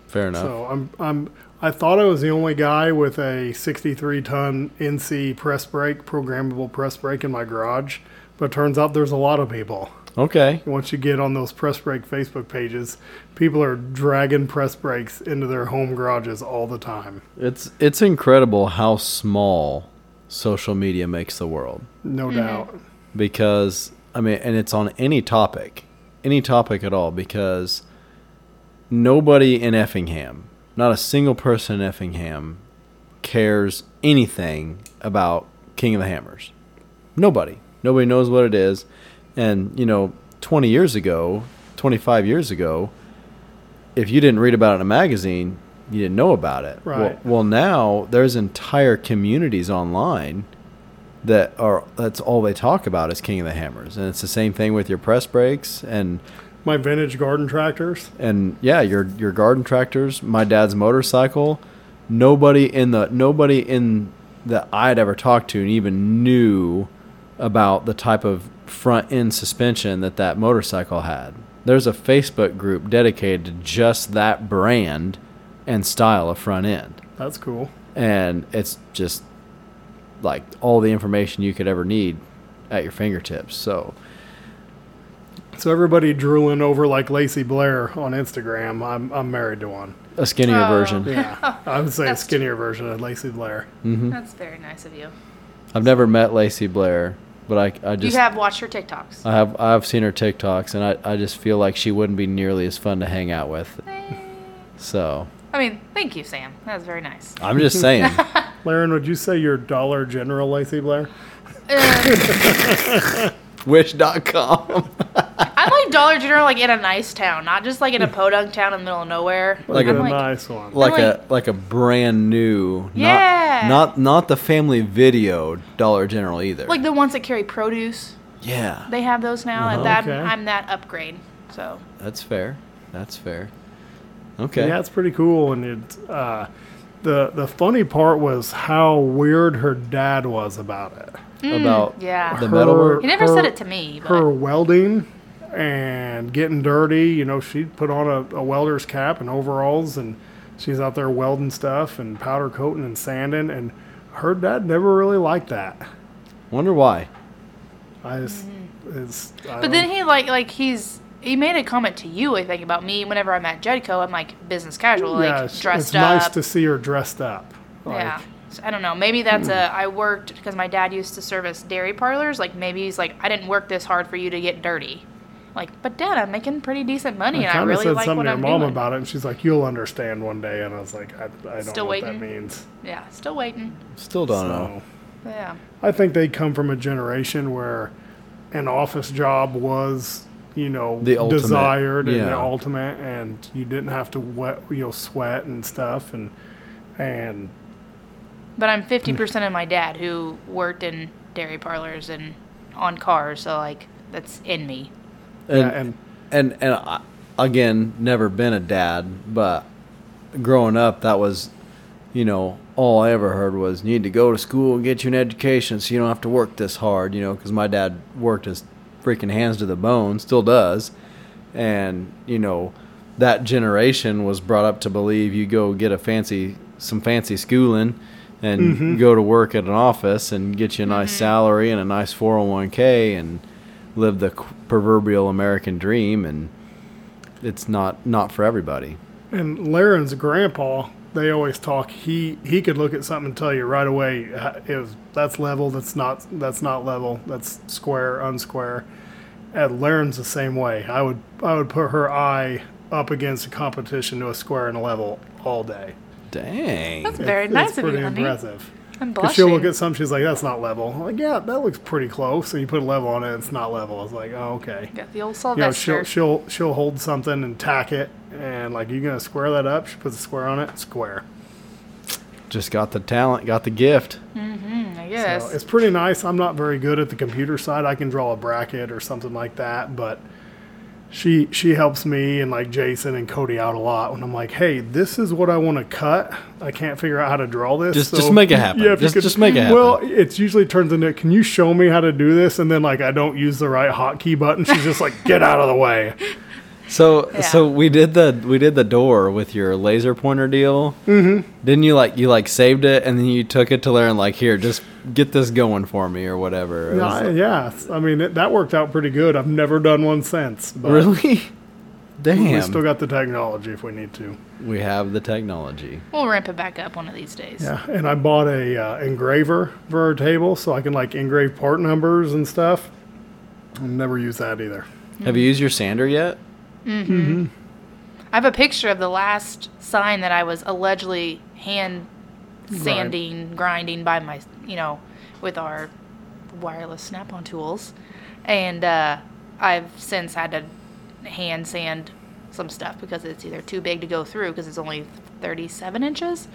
Speaker 1: Fair enough.
Speaker 2: So I'm I'm I thought I was the only guy with a 63 ton NC press brake, programmable press brake in my garage, but turns out there's a lot of people.
Speaker 1: okay.
Speaker 2: Once you get on those press brake Facebook pages, people are dragging press brakes into their home garages all the time.
Speaker 1: It's it's incredible how small social media makes the world.
Speaker 2: No mm-hmm. doubt.
Speaker 1: because I mean, and it's on any topic, any topic at all, because nobody in Effingham, not a single person in Effingham, cares anything about King of the Hammers. Nobody, nobody knows what it is, and you know, twenty years ago, twenty five years ago, if you didn't read about it in a magazine, you didn't know about it. Well,
Speaker 2: Right.
Speaker 1: well now there's entire communities online that are that's all they talk about is King of the Hammers, and it's the same thing with your press brakes and
Speaker 2: My vintage garden tractors.
Speaker 1: and yeah, your your garden tractors, my dad's motorcycle. Nobody in the nobody in that I'd ever talked to and even knew about the type of front end suspension that that motorcycle had. There's a Facebook group dedicated to just that brand and style of front end
Speaker 2: That's cool.
Speaker 1: and it's just like all the information you could ever need at your fingertips. So
Speaker 2: So everybody drooling over like Lacey Blair on Instagram. I'm I'm married to one.
Speaker 1: a skinnier
Speaker 3: Oh.
Speaker 1: version.
Speaker 2: Yeah, [LAUGHS] I would say a
Speaker 3: That's-
Speaker 2: skinnier version of Lacey Blair. Mm-hmm.
Speaker 3: That's very nice of you.
Speaker 1: I've never met Lacey Blair, but I I just
Speaker 3: you have watched her TikToks.
Speaker 1: I have I've seen her TikToks and I, I just feel like she wouldn't be nearly as fun to hang out with. So
Speaker 3: I mean, thank you, Sam. That was very nice.
Speaker 1: I'm just saying. [LAUGHS]
Speaker 2: Laren, would you say you're Dollar General Lacey Blair?
Speaker 1: Uh, [LAUGHS] Wish.com.
Speaker 3: I'm like Dollar General, like in a nice town, not just like in a hmm. podunk town in the middle of nowhere.
Speaker 1: Like
Speaker 3: I'm
Speaker 2: a
Speaker 3: like,
Speaker 2: nice one.
Speaker 1: like a
Speaker 3: like-
Speaker 1: like a brand new. not-
Speaker 3: Yeah.
Speaker 1: Not not the family video Dollar General either.
Speaker 3: like the ones that carry produce.
Speaker 1: yeah.
Speaker 3: They have those now, and that
Speaker 2: Okay.
Speaker 3: I'm that upgrade. So
Speaker 1: That's fair. That's fair. Okay.
Speaker 2: Yeah, it's pretty cool. And it, uh, the the funny part was how weird her dad was about it.
Speaker 1: Mm, about
Speaker 3: yeah.
Speaker 1: the metalwork.
Speaker 3: he never
Speaker 2: her-
Speaker 3: said it to me, but
Speaker 2: Her welding and getting dirty. You know, she'd put on a, a welder's cap and overalls, and she's out there welding stuff and powder coating and sanding. And her dad never really liked that.
Speaker 1: Wonder why.
Speaker 2: I just, mm-hmm. it's. I
Speaker 3: but then he like like he's he made a comment to you, I think, about me whenever I'm at Jedco. I'm like business casual, like
Speaker 2: yeah, it's,
Speaker 3: dressed
Speaker 2: it's
Speaker 3: up.
Speaker 2: nice to see her dressed up. Like,
Speaker 3: yeah. So, I don't know. Maybe that's a. Mm. I worked because my dad used to service dairy parlors. Like maybe he's like, I didn't work this hard for you to get dirty. Like, but dad, I'm making pretty decent money,
Speaker 2: I
Speaker 3: and I
Speaker 2: kind of
Speaker 3: really
Speaker 2: said
Speaker 3: like
Speaker 2: something
Speaker 3: what
Speaker 2: to your
Speaker 3: I'm
Speaker 2: mom
Speaker 3: doing.
Speaker 2: about it, and she's like, "You'll understand one day." And I was like, "I, I don't
Speaker 3: Still
Speaker 2: know
Speaker 3: waiting?
Speaker 2: what that means."
Speaker 3: Yeah, still waiting.
Speaker 1: Still don't know.
Speaker 3: Yeah.
Speaker 2: I think they come from a generation where an office job was, you know,
Speaker 1: The ultimate,
Speaker 2: desired and the ultimate, and you didn't have to wet, you know, sweat and stuff, and and
Speaker 3: But I'm 50% of my dad who worked in dairy parlors and on cars, so like that's in me.
Speaker 1: And
Speaker 2: yeah, and
Speaker 1: and and I, again, never been a dad, but growing up, that was, you know, all I ever heard was you need to go to school and get you an education so you don't have to work this hard, you know, because my dad worked his freaking hands to the bone, still does, and you know, that generation was brought up to believe you go get a fancy some fancy schooling and mm-hmm. go to work at an office and get you a nice mm-hmm. salary and a nice 401k and live the proverbial American dream and it's not not for everybody.
Speaker 2: and Laren's grandpa, they always talk. He he could look at something and tell you right away uh, it was that's level, that's not that's not level, that's square, unsquare. And Laren's the same way. I would I would put her eye up against a competition to a square and a level all day.
Speaker 1: Dang.
Speaker 3: That's very
Speaker 2: It's-
Speaker 3: nice
Speaker 2: it's
Speaker 3: of
Speaker 2: pretty
Speaker 3: you, honey.
Speaker 2: impressive.
Speaker 3: I'm
Speaker 2: 'Cause she'll look at some. she's like, "That's not level." I'm like, yeah, that looks pretty close. And you put a level on it, it's not level. I was like, "Oh, okay."
Speaker 3: Got the old
Speaker 2: You know,
Speaker 3: Sylvester.
Speaker 2: she'll she'll she'll hold something and tack it, and like, you gonna square that up? She puts a square on it, square.
Speaker 1: Just got the talent, got the gift.
Speaker 3: Mm, I guess.
Speaker 2: So it's pretty nice. I'm not very good at the computer side. I can draw a bracket or something like that, but she she helps me and like Jason and Cody out a lot when I'm like, hey, this is what I want to cut. I can't figure out how to draw this.
Speaker 1: Just- just make it [LAUGHS] happen.
Speaker 2: Yeah,
Speaker 1: Just- just make it happen.
Speaker 2: Well, it's usually turns into, can you show me how to do this? And then like I don't use the right hotkey button. She's just like, get out of the way.
Speaker 1: So
Speaker 3: Yeah.
Speaker 1: so we did the we did the door with your laser pointer deal. Mm-hmm. Didn't you like you like saved it and then you took it to Larry and like here just get this going for me or whatever. It
Speaker 2: Yeah,
Speaker 1: was-
Speaker 2: I- yeah. I mean it, that worked out pretty good. I've never done one since. But
Speaker 1: really? [LAUGHS] Damn.
Speaker 2: We still got the technology if we need to.
Speaker 1: we have the technology.
Speaker 3: we'll ramp it back up one of these days.
Speaker 2: Yeah, and I bought a uh, engraver for our table so I can like engrave part numbers and stuff. I'll never use that either.
Speaker 1: Have you used your sander yet?
Speaker 3: I have a picture of the last sign that I was allegedly hand sanding, grinding by my, you know, with our wireless snap-on tools, and uh, I've since had to hand sand some stuff because it's either too big to go through because it's only 37 inches.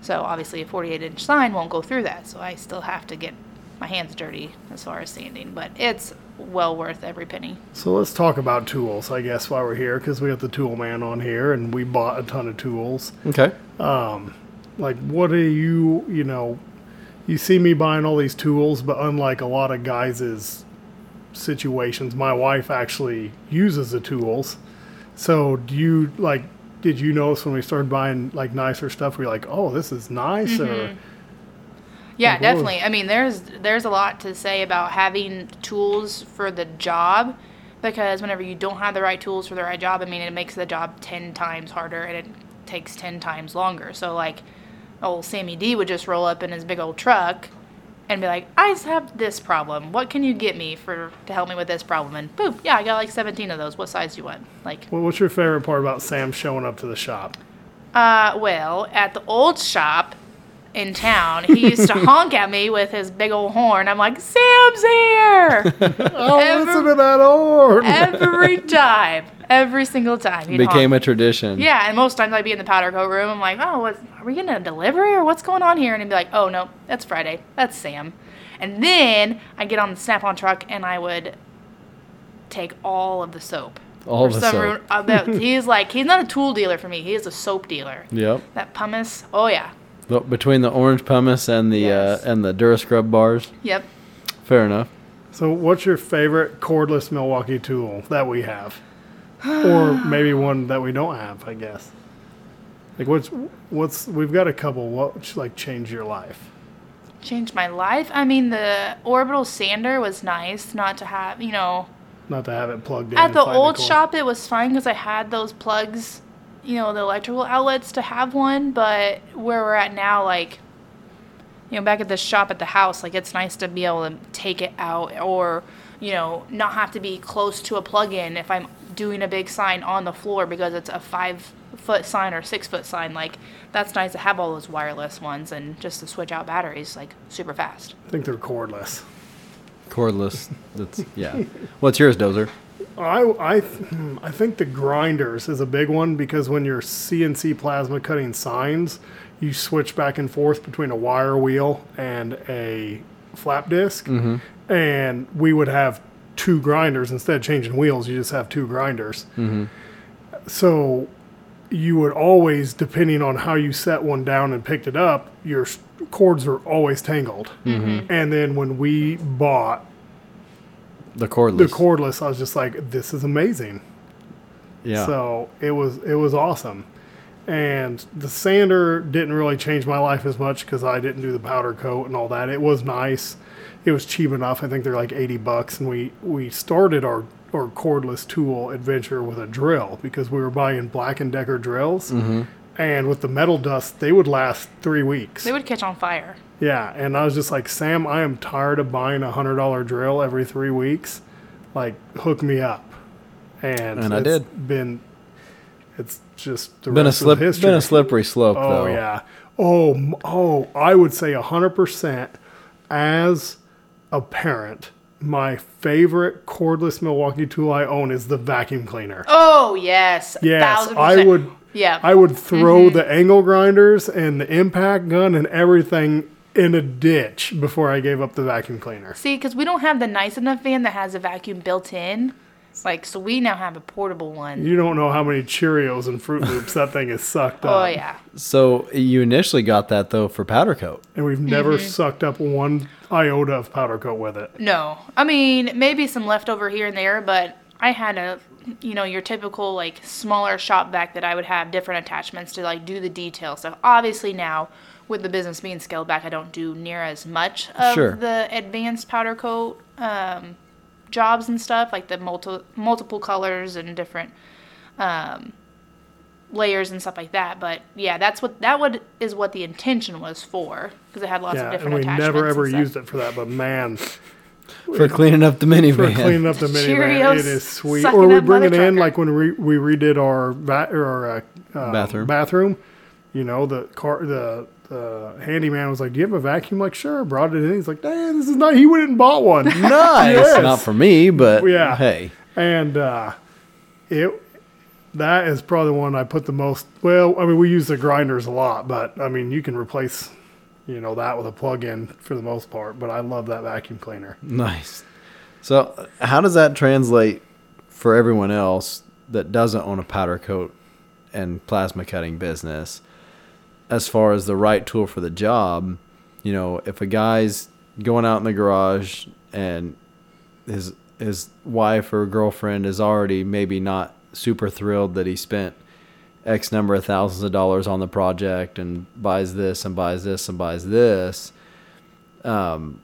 Speaker 3: So obviously a 48 inch sign won't go through that. So I still have to get my hands dirty as far as sanding, but it's well worth every penny.
Speaker 2: So let's talk about tools, I guess, while we're here, because we got the tool man on here, and we bought a ton of tools.
Speaker 1: Okay.
Speaker 2: Um, Like, what are you, you know, you see me buying all these tools, but unlike a lot of guys' situations, my wife actually uses the tools. So do you like? Did you notice when we started buying like nicer stuff? We are like, oh, this is nice, or
Speaker 3: Yeah,
Speaker 2: Like, what was-
Speaker 3: definitely. I mean, there's there's a lot to say about having tools for the job because whenever you don't have the right tools for the right job, I mean, it makes the job 10 times harder and it takes 10 times longer. So like old Sammy D would just roll up in his big old truck and be like, "I have this problem. What can you get me for to help me with this problem?" And boom, yeah, I got like 17 of those. What size do you want? Like
Speaker 2: Well, what's your favorite part about Sam showing up to the shop?
Speaker 3: Uh, well, at the old shop in town. He used to [LAUGHS] honk at me with his big old horn. I'm like, Sam's here! [LAUGHS]
Speaker 2: Oh,
Speaker 3: Every-
Speaker 2: listen to that horn.
Speaker 3: Every [LAUGHS] time. Every single time. he'd
Speaker 1: Became
Speaker 3: honk.
Speaker 1: a tradition.
Speaker 3: Yeah, and most times I'd be in the powder coat room. I'm like, oh, what, are we getting a delivery or what's going on here? And he'd be like, oh, no, that's Friday. That's Sam. And then I'd get on the Snap on truck and I would take all of the soap.
Speaker 1: All
Speaker 3: For
Speaker 1: the soap.
Speaker 3: ru- uh, that- he's like, he's not a tool dealer for me. He is a soap dealer.
Speaker 1: Yep.
Speaker 3: That pumice, oh, yeah.
Speaker 1: The- Between the orange pumice and the
Speaker 3: Yes.
Speaker 1: uh, and the Durascrub bars.
Speaker 3: Yep.
Speaker 1: Fair enough.
Speaker 2: So, what's your favorite cordless Milwaukee tool that we have, or [SIGHS] maybe one that we don't have? I guess. Like, what's what's we've got a couple. What like change your life?
Speaker 3: Changed my life. I mean, the orbital sander was nice not to have, you know,
Speaker 2: Not to have it plugged in.
Speaker 3: At the old
Speaker 2: cord.
Speaker 3: shop, it was fine because I had those plugs, you know, the electrical outlets to have one. But where we're at now, like, you know, back at the shop at the house, like, it's nice to be able to take it out or, you know, not have to be close to a plug in if I'm doing a big sign on the floor because it's a five foot sign or six foot sign. Like, that's nice to have all those wireless ones and just to switch out batteries, like, super fast.
Speaker 2: I think they're cordless.
Speaker 1: Cordless. That's yeah. What's yours, Dozer?
Speaker 2: I I I think the grinders is a big one because when you're CNC plasma cutting signs, you switch back and forth between a wire wheel and a flap disk, mm-hmm. and we would have two grinders instead of changing wheels. You just have two grinders. Mm-hmm. So you would always, depending on how you set one down and picked it up, your cords were always tangled. Mm-hmm. And then when we bought
Speaker 1: The cordless.
Speaker 2: the cordless, I was just like, this is amazing.
Speaker 1: Yeah.
Speaker 2: So it was it was awesome. And the sander didn't really change my life as much because I didn't do the powder coat and all that. It was nice. It was cheap enough. I think they're like eighty bucks, and we we started our our cordless tool adventure with a drill because we were buying Black and Decker drills,
Speaker 1: Mm-hmm.
Speaker 2: and with the metal dust, they would last three weeks.
Speaker 3: They would catch on fire.
Speaker 2: Yeah, and I was just like, Sam, I am tired of buying a hundred dollar drill every three weeks. Like, hook me up. And
Speaker 1: And I did.
Speaker 2: Been, it's just the
Speaker 1: been a
Speaker 2: rest
Speaker 1: slip.
Speaker 2: of history.
Speaker 1: Been a slippery slope
Speaker 2: Oh
Speaker 1: though.
Speaker 2: yeah. Oh oh, I would say a hundred percent. As a parent, my favorite cordless Milwaukee tool I own is the vacuum cleaner.
Speaker 3: Oh, yes.
Speaker 2: Yes, I would.
Speaker 3: Yeah.
Speaker 2: I would throw
Speaker 3: Mm-hmm.
Speaker 2: the angle grinders and the impact gun and everything in a ditch before I gave up the vacuum cleaner.
Speaker 3: See, because we don't have the nice enough van that has a vacuum built in. Like, so we now have a portable one.
Speaker 2: You don't know how many Cheerios and Fruit Loops that thing has sucked up.
Speaker 3: Oh, yeah.
Speaker 1: So you initially got that though for powder coat.
Speaker 2: And we've never
Speaker 3: Mm-hmm.
Speaker 2: sucked up one iota of powder coat with it.
Speaker 3: No. I mean, maybe some leftover here and there, but I had a, you know, your typical, like, smaller shop vac that I would have different attachments to, like, do the detail stuff. Obviously, now, with the business being scaled back, I don't do near as much of
Speaker 1: Sure.
Speaker 3: the advanced powder coat um, jobs and stuff, like the multi- multiple colors and different um, layers and stuff like that. But yeah, that's what that would is what the intention was for because it had lots of
Speaker 2: Yeah,
Speaker 3: different
Speaker 2: and we
Speaker 3: attachments.
Speaker 2: never
Speaker 3: and
Speaker 2: ever
Speaker 3: stuff.
Speaker 2: used it for that. But man,
Speaker 1: For cleaning up the
Speaker 2: mini
Speaker 1: for
Speaker 2: cleaning up the minivan,
Speaker 3: Cheerios
Speaker 2: it is sweet. Or we
Speaker 3: up
Speaker 2: bring
Speaker 3: mother
Speaker 2: it in
Speaker 3: trucker.
Speaker 2: like when we we redid our va- or our uh, uh,
Speaker 1: Bathroom.
Speaker 2: Bathroom, you know the car the. The handyman was like, "Do you have a vacuum?" Like, sure. Brought it in. He's like, "Damn, this is not." He went and bought one. [LAUGHS]
Speaker 1: nice.
Speaker 2: Yes.
Speaker 1: Not for me, but
Speaker 2: Yeah.
Speaker 1: hey.
Speaker 2: and uh, it that is probably the one I put the most. Well, I mean, we use the grinders a lot, but I mean, you can replace, you know, that with a plug-in for the most part. But I love that vacuum cleaner.
Speaker 1: Nice. So, how does that translate for everyone else that doesn't own a powder coat and plasma cutting business as far as the right tool for the job? You know, if a guy's going out in the garage and his his wife or girlfriend is already maybe not super thrilled that he spent X number of thousands of dollars on the project and buys this and buys this and buys this. Um,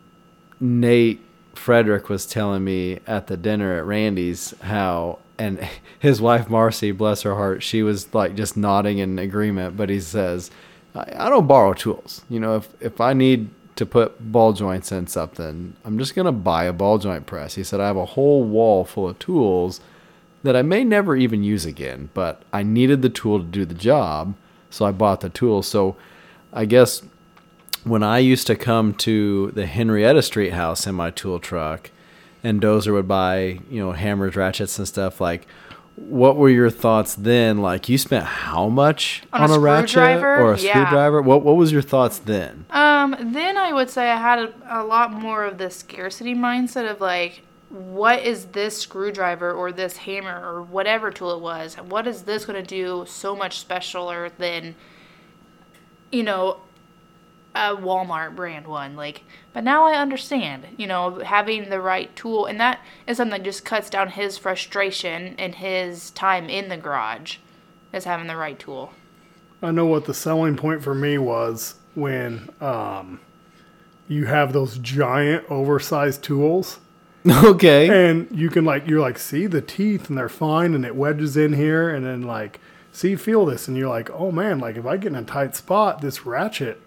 Speaker 1: Nate Frederick was telling me at the dinner at Randy's how, and [LAUGHS] his wife Marcy, bless her heart, she was like just nodding in agreement. But he says, I, I don't borrow tools. You know, if, if I need to put ball joints in something, I'm just going to buy a ball joint press. He said, I have a whole wall full of tools that I may never even use again, but I needed the tool to do the job. So I bought the tool. So I guess when I used to come to the Henrietta Street house in my tool truck, and Dozer would buy, you know, hammers, ratchets, and stuff. Like, what were your thoughts then? Like, you spent how much
Speaker 3: On
Speaker 1: on,
Speaker 3: a
Speaker 1: a, ratchet or a
Speaker 3: Yeah.
Speaker 1: screwdriver? What What was your thoughts then?
Speaker 3: Um, then I would say I had a, a lot more of the scarcity mindset of like, what is this screwdriver or this hammer or whatever tool it was? What is this going to do so much specialer than, you know, a Walmart brand one? Like, but now I understand, you know, having the right tool, and that is something that just cuts down his frustration and his time in the garage, is having the right tool.
Speaker 2: I know what the selling point for me was when um, you have those giant oversized tools [LAUGHS]
Speaker 1: okay.
Speaker 2: and you can like you're like see the teeth and they're fine and it wedges in here and then like see feel this and you're like oh man like if I get in a tight spot this ratchet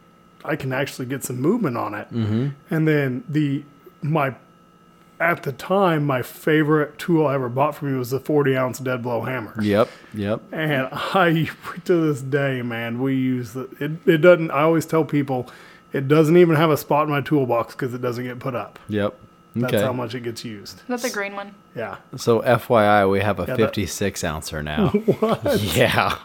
Speaker 2: I can actually get some movement on it mm-hmm. and then the my at the time my favorite tool I ever bought from you was the 40 ounce dead blow hammer
Speaker 1: Yep. Yep.
Speaker 2: and I, to this day, man, we use the, it. It doesn't. I always tell people, it doesn't even have a spot in my toolbox because it doesn't get put up.
Speaker 1: Yep.
Speaker 2: That's
Speaker 1: Okay.
Speaker 2: how much it gets used.
Speaker 3: That's a green one?
Speaker 2: Yeah.
Speaker 1: So FYI, we have a
Speaker 2: Yeah, that-
Speaker 1: 56 ouncer now. [LAUGHS] what? Yeah.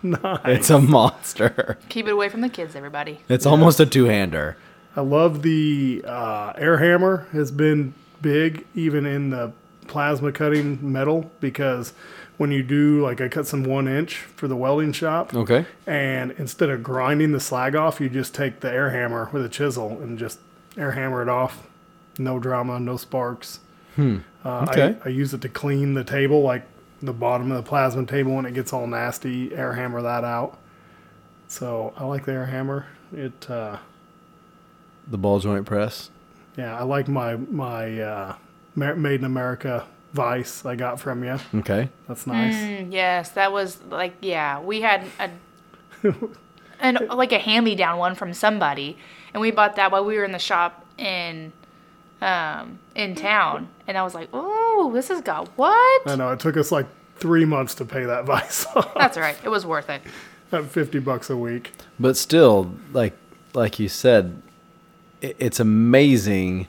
Speaker 1: It's a monster.
Speaker 3: Keep it away from the kids, everybody.
Speaker 1: It's almost a two hander.
Speaker 2: I love the uh, air hammer. Has been big even in the plasma cutting metal because when you do like I cut some one inch for the welding shop,
Speaker 1: Okay.
Speaker 2: and instead of grinding the slag off, you just take the air hammer with a chisel and just air hammer it off. No drama, no sparks. Uh,
Speaker 1: Okay.
Speaker 2: I, I use it to clean the table, like the bottom of the plasma table when it gets all nasty. Air hammer that out. So I like the air hammer. It, uh,
Speaker 1: The ball joint press.
Speaker 2: yeah, I like my my uh, made in America vice I got from you.
Speaker 1: Okay.
Speaker 2: That's nice.
Speaker 3: Mm, yes, that was like yeah, we had a [LAUGHS] and like a hand-me-down one from somebody, and we bought that while we were in the shop in um in town, and I was like, oh, this has got what?
Speaker 2: I know it took us like three months to pay that [LAUGHS] vice off
Speaker 3: That's all right. It was worth it.
Speaker 2: at fifty bucks a week.
Speaker 1: But still, like like you said, it's amazing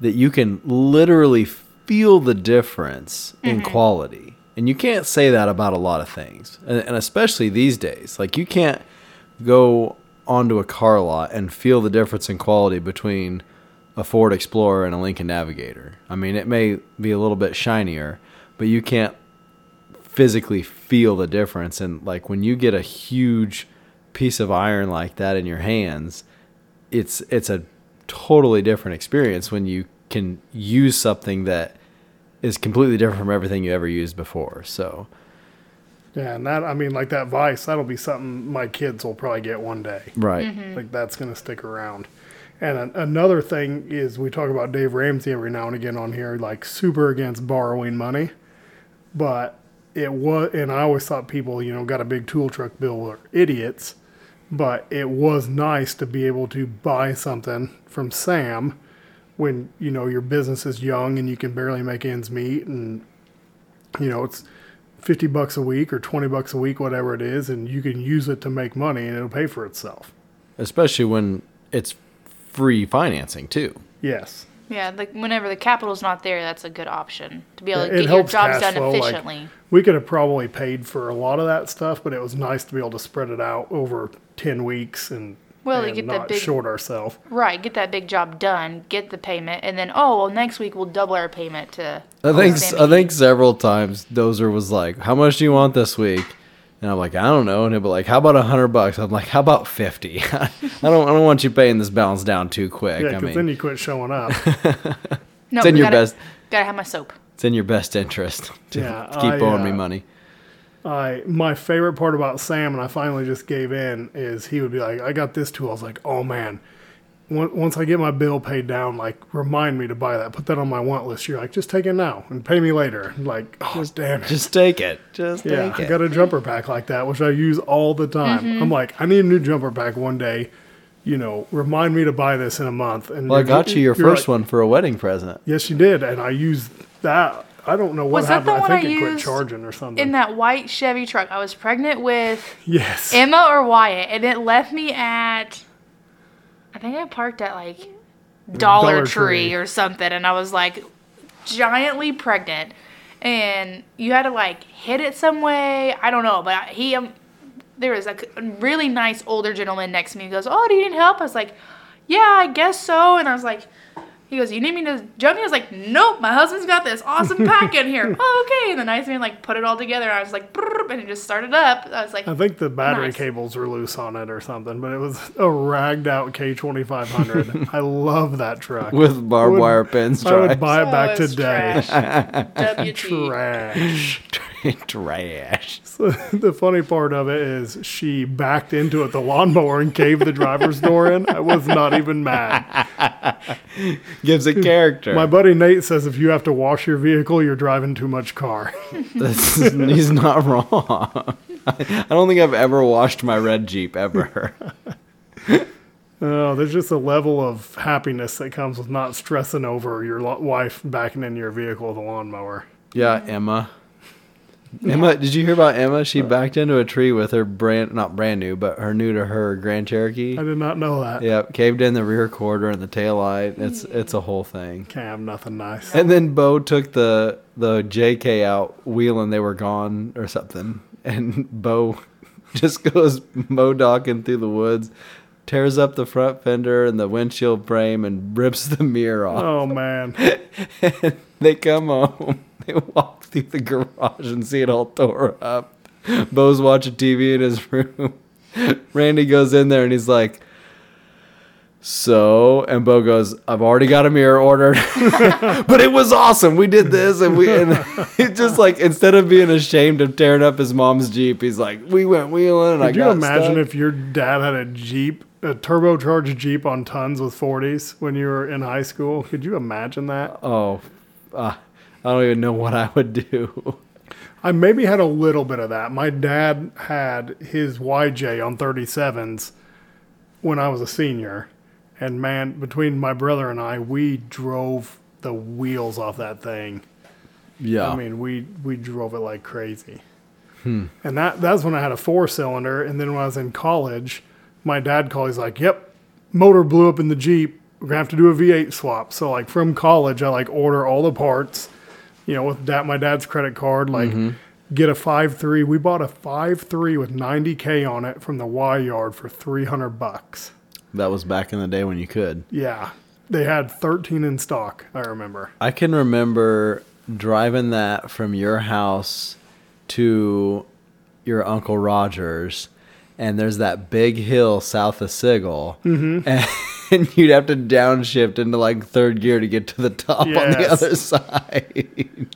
Speaker 1: that you can literally feel the difference in quality. And you can't say that about a lot of things. And, and especially these days. Like you can't go onto a car lot and feel the difference in quality between a Ford Explorer and a Lincoln Navigator. I mean, it may be a little bit shinier, but you can't physically feel the difference and like when you get a huge piece of iron like that in your hands it's it's a totally different experience when you can use something that is completely different from everything you ever used before so
Speaker 2: Yeah, and that I mean, like that vice, that'll be something my kids will probably get one day.
Speaker 1: right mm-hmm.
Speaker 2: Like that's gonna stick around. And an, another thing is we talk about Dave Ramsey every now and again on here, like super against borrowing money, but it was, and I always thought people, you know, got a big tool truck bill were idiots, but it was nice to be able to buy something from Sam when you know your business is young and you can barely make ends meet and you know it's 50 bucks a week or 20 bucks a week whatever it is and you can use it to make money and it'll pay for itself.
Speaker 1: Especially when it's free financing too
Speaker 2: Yes.
Speaker 3: Yeah, like whenever the capital's not there, that's a good option to be able to
Speaker 2: it
Speaker 3: get your jobs done
Speaker 2: flow, like-
Speaker 3: efficiently.
Speaker 2: we could have probably paid for a lot of that stuff but it was nice to be able to spread it out over 10 weeks and,
Speaker 3: Well,
Speaker 2: and
Speaker 3: get that
Speaker 2: not
Speaker 3: big-
Speaker 2: short ourselves
Speaker 3: right, get that big job done, get the payment, and then oh well, next week we'll double our payment to.
Speaker 1: i think i think several times dozer was like how much do you want this week and I'm like, I don't know. And he'll be like, How about a hundred bucks? I'm like, How about fifty? [LAUGHS] I don't, I don't want you paying this balance down too quick.
Speaker 2: yeah
Speaker 1: I
Speaker 2: because
Speaker 1: mean,
Speaker 2: then you quit showing up [LAUGHS]
Speaker 3: No,
Speaker 1: it's in your
Speaker 3: gotta,
Speaker 1: best.
Speaker 3: Gotta have my soap.
Speaker 1: It's in your best interest to,
Speaker 2: Yeah,
Speaker 1: keep
Speaker 2: I,
Speaker 1: owing me
Speaker 2: uh,
Speaker 1: money.
Speaker 2: I my favorite part about Sam, and I finally just gave in, is he would be like, "I got this tool." I was like, "Oh man." On- Once I get my bill paid down, like remind me to buy that. Put that on my want list. You're like, just take it now and pay me later. Like, oh damn it.
Speaker 1: Just take it. Just
Speaker 2: yeah,
Speaker 1: take
Speaker 2: I
Speaker 1: it.
Speaker 2: got a jumper pack like that, which I use all the time. Mm-hmm. I'm like, I need a new jumper pack one day. You know, remind me to buy this in a month. And
Speaker 1: well, I got you your first
Speaker 2: like,
Speaker 1: one for a wedding present.
Speaker 2: Yes, you did, and I used that. I don't know what
Speaker 3: Was that
Speaker 2: happened.
Speaker 3: the
Speaker 2: I
Speaker 3: one
Speaker 2: think
Speaker 3: I
Speaker 2: it quit charging or something.
Speaker 3: In that white Chevy truck, I was pregnant with
Speaker 2: yes.
Speaker 3: Emma or Wyatt, and it left me at I think I parked at like Dollar,
Speaker 2: Dollar
Speaker 3: Tree,
Speaker 2: Tree.
Speaker 3: or something, and I was like giantly pregnant, and you had to like hit it some way. I don't know, but he um, there was a really nice older gentleman next to me. He goes, "Oh, do you need help?" I was like, "Yeah, I guess so," and I was like. He goes, "You need me to jump?" I was like, "Nope, my husband's got this awesome [LAUGHS] pack in here." oh, okay. And the nice man like put it all together. I was like, and it just started up. I was like,
Speaker 2: I think the battery
Speaker 3: Nice.
Speaker 2: cables were loose on it or something, but it was a ragged out K2500. [LAUGHS] I love that truck.
Speaker 1: With barbed
Speaker 2: would-
Speaker 1: wire pins.
Speaker 2: I would buy it
Speaker 3: "Oh,
Speaker 2: back
Speaker 3: it's
Speaker 2: today.
Speaker 3: trash." [LAUGHS] WT.
Speaker 2: Trash. [LAUGHS]
Speaker 1: Trash. [LAUGHS]
Speaker 2: So the funny part of it is she backed into it, the lawnmower, and caved the driver's door in. I was not even mad. [LAUGHS]
Speaker 1: Gives it character.
Speaker 2: My buddy Nate says if you have to wash your vehicle, you're driving too much car.
Speaker 1: He's not wrong. I don't think I've ever washed my red Jeep ever.
Speaker 2: Oh, there's just a level of happiness that comes with not stressing over your wife backing in your vehicle with a lawnmower.
Speaker 1: Yeah, Emma. Emma, did you hear about Emma? She backed into a tree with her brand, not brand new, but her new to her Grand Cherokee.
Speaker 2: I did not know that.
Speaker 1: Yep, caved in the rear quarter and the tail light. It's it's a whole thing.
Speaker 2: Can't have nothing nice.
Speaker 1: And then Bo took the the JK out wheeling they were gone or something. [LAUGHS] And Bo [LAUGHS] just goes modocking through the woods, tears up the front fender and the windshield frame and rips the mirror off.
Speaker 2: Oh man, [LAUGHS]
Speaker 1: And they come home. They walk [LAUGHS] through the garage and see it all tore up. Bo's watching TV in his room. [LAUGHS] Randy goes in there and he's like, so, and Bo goes, I've already got a mirror ordered, [LAUGHS] but it was awesome. We did this, and we, and it just like instead of being ashamed of tearing up his mom's Jeep, he's like, we went wheeling, and I
Speaker 2: could you imagine
Speaker 1: stuck."
Speaker 2: if your dad had a Jeep, a turbocharged Jeep on tons with 40s when you were in high school? Could you imagine that?
Speaker 1: Oh, uh, I don't even know what I would do.
Speaker 2: I maybe had a little bit of that. My dad had his YJ on 37s when I was a senior. And man, between my brother and I, we drove the wheels off that thing.
Speaker 1: Yeah,
Speaker 2: I mean, we we drove it like crazy. Hmm. And that that's when I had a four cylinder. And then when I was in college, my dad called. He's like, "Yep, motor blew up in the Jeep. We're gonna have to do a V8 swap." So like from college, I like order all the parts. You know, with that my dad's credit card, like mm-hmm. get a five three. We bought a five three with 90k on it from the Y yard for 300 bucks.
Speaker 1: that was back in the day when you could.
Speaker 2: Yeah, they had 13 in stock. I remember.
Speaker 1: I can remember driving that from your house to your uncle Roger's, and there's that big hill south of Sigel,
Speaker 2: Mm-hmm. [LAUGHS]
Speaker 1: and you'd have to downshift into like third gear to get to the top on the other [LAUGHS] side.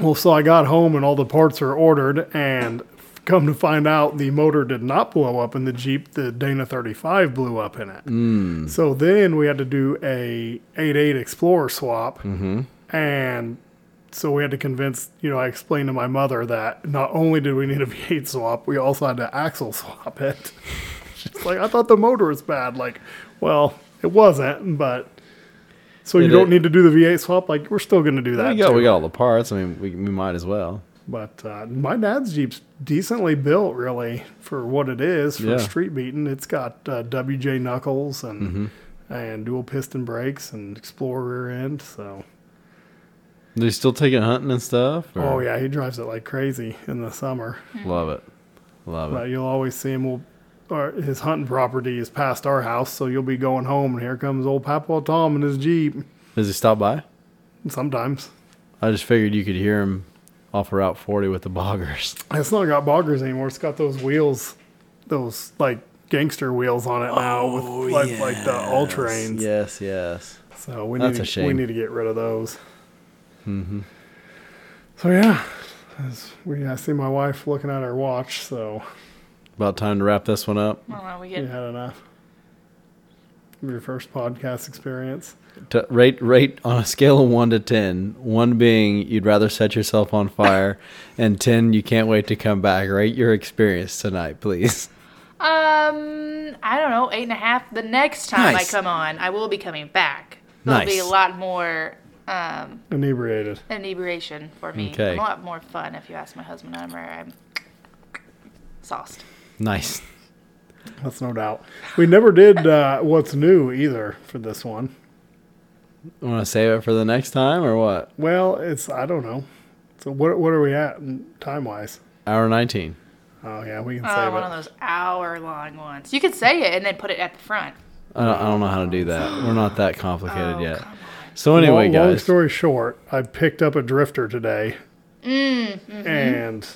Speaker 2: Well, so I got home and all the parts are ordered, and come to find out, the motor did not blow up in the Jeep. The Dana 35 blew up in it. So then we had to do a 88 Explorer swap, and so we had to convince, you know, I explained to my mother that not only did we need a [LAUGHS] V8 swap, we also had to axle swap it. [LAUGHS] She's like, I thought the motor was bad. Like, well, it wasn't, but. So you
Speaker 1: It
Speaker 2: don't need to do the V8 swap. Like we're still going to do that.
Speaker 1: we got
Speaker 2: too.
Speaker 1: we got all the parts. I mean, we, we might as well.
Speaker 2: But uh, my dad's Jeep's decently built, really, for what it is for
Speaker 1: Yeah.
Speaker 2: street beating. It's got uh, WJ knuckles and
Speaker 1: Mm-hmm.
Speaker 2: and dual piston brakes and Explorer rear end. So,
Speaker 1: Do you still take it hunting and stuff? or-
Speaker 2: oh yeah, he drives it like crazy in the summer. Mm-hmm.
Speaker 1: love it, love it.
Speaker 2: You'll always see him. Well, our, his hunting property is past our house, so you'll be going home, and here comes old Papa Tom in his Jeep.
Speaker 1: Does he stop by?
Speaker 2: Sometimes
Speaker 1: I just figured you could hear him off of Route 40 with the boggers. [LAUGHS]
Speaker 2: it's not got boggers anymore. It's got those wheels, those like gangster wheels on it now with oh, like, like the all terrains.
Speaker 1: Yes, yes.
Speaker 2: So we
Speaker 1: That's
Speaker 2: need
Speaker 1: a
Speaker 2: to,
Speaker 1: shame.
Speaker 2: we need to get rid of those. Mm-hmm. So yeah, as we I see my wife looking at her watch. So
Speaker 1: About time to wrap this one up.
Speaker 3: I don't know. We
Speaker 2: you
Speaker 3: get
Speaker 2: had enough. Your first podcast experience.
Speaker 1: To rate rate on a scale of one to ten. One being you'd rather set yourself on fire, [LAUGHS] and ten you can't wait to come back. Rate your experience tonight, please.
Speaker 3: Um, I don't know, eight and a half. The next time
Speaker 1: Nice.
Speaker 3: I come on, I will be coming back. There'll be a lot more um,
Speaker 2: Inebriated.
Speaker 3: inebriation for me.
Speaker 1: Okay.
Speaker 3: A lot more fun if you ask my husband. I'm, I'm sauced.
Speaker 1: Nice.
Speaker 2: That's no doubt. We never did uh, what's new either for this one.
Speaker 1: Want to save it for the next time or what?
Speaker 2: Well, it's I don't know. So what what are we at time wise?
Speaker 1: Hour 19.
Speaker 2: Oh yeah, we can
Speaker 3: Oh,
Speaker 2: save
Speaker 3: one
Speaker 2: it.
Speaker 3: of those hour long ones. You could say it and then put it at the front.
Speaker 1: I don't, I don't know how to do that. We're not that complicated
Speaker 3: Oh,
Speaker 1: yet.
Speaker 3: Come on.
Speaker 1: So anyway,
Speaker 2: long, long story short, I picked up a drifter today,
Speaker 3: Mm, mm-hmm.
Speaker 2: and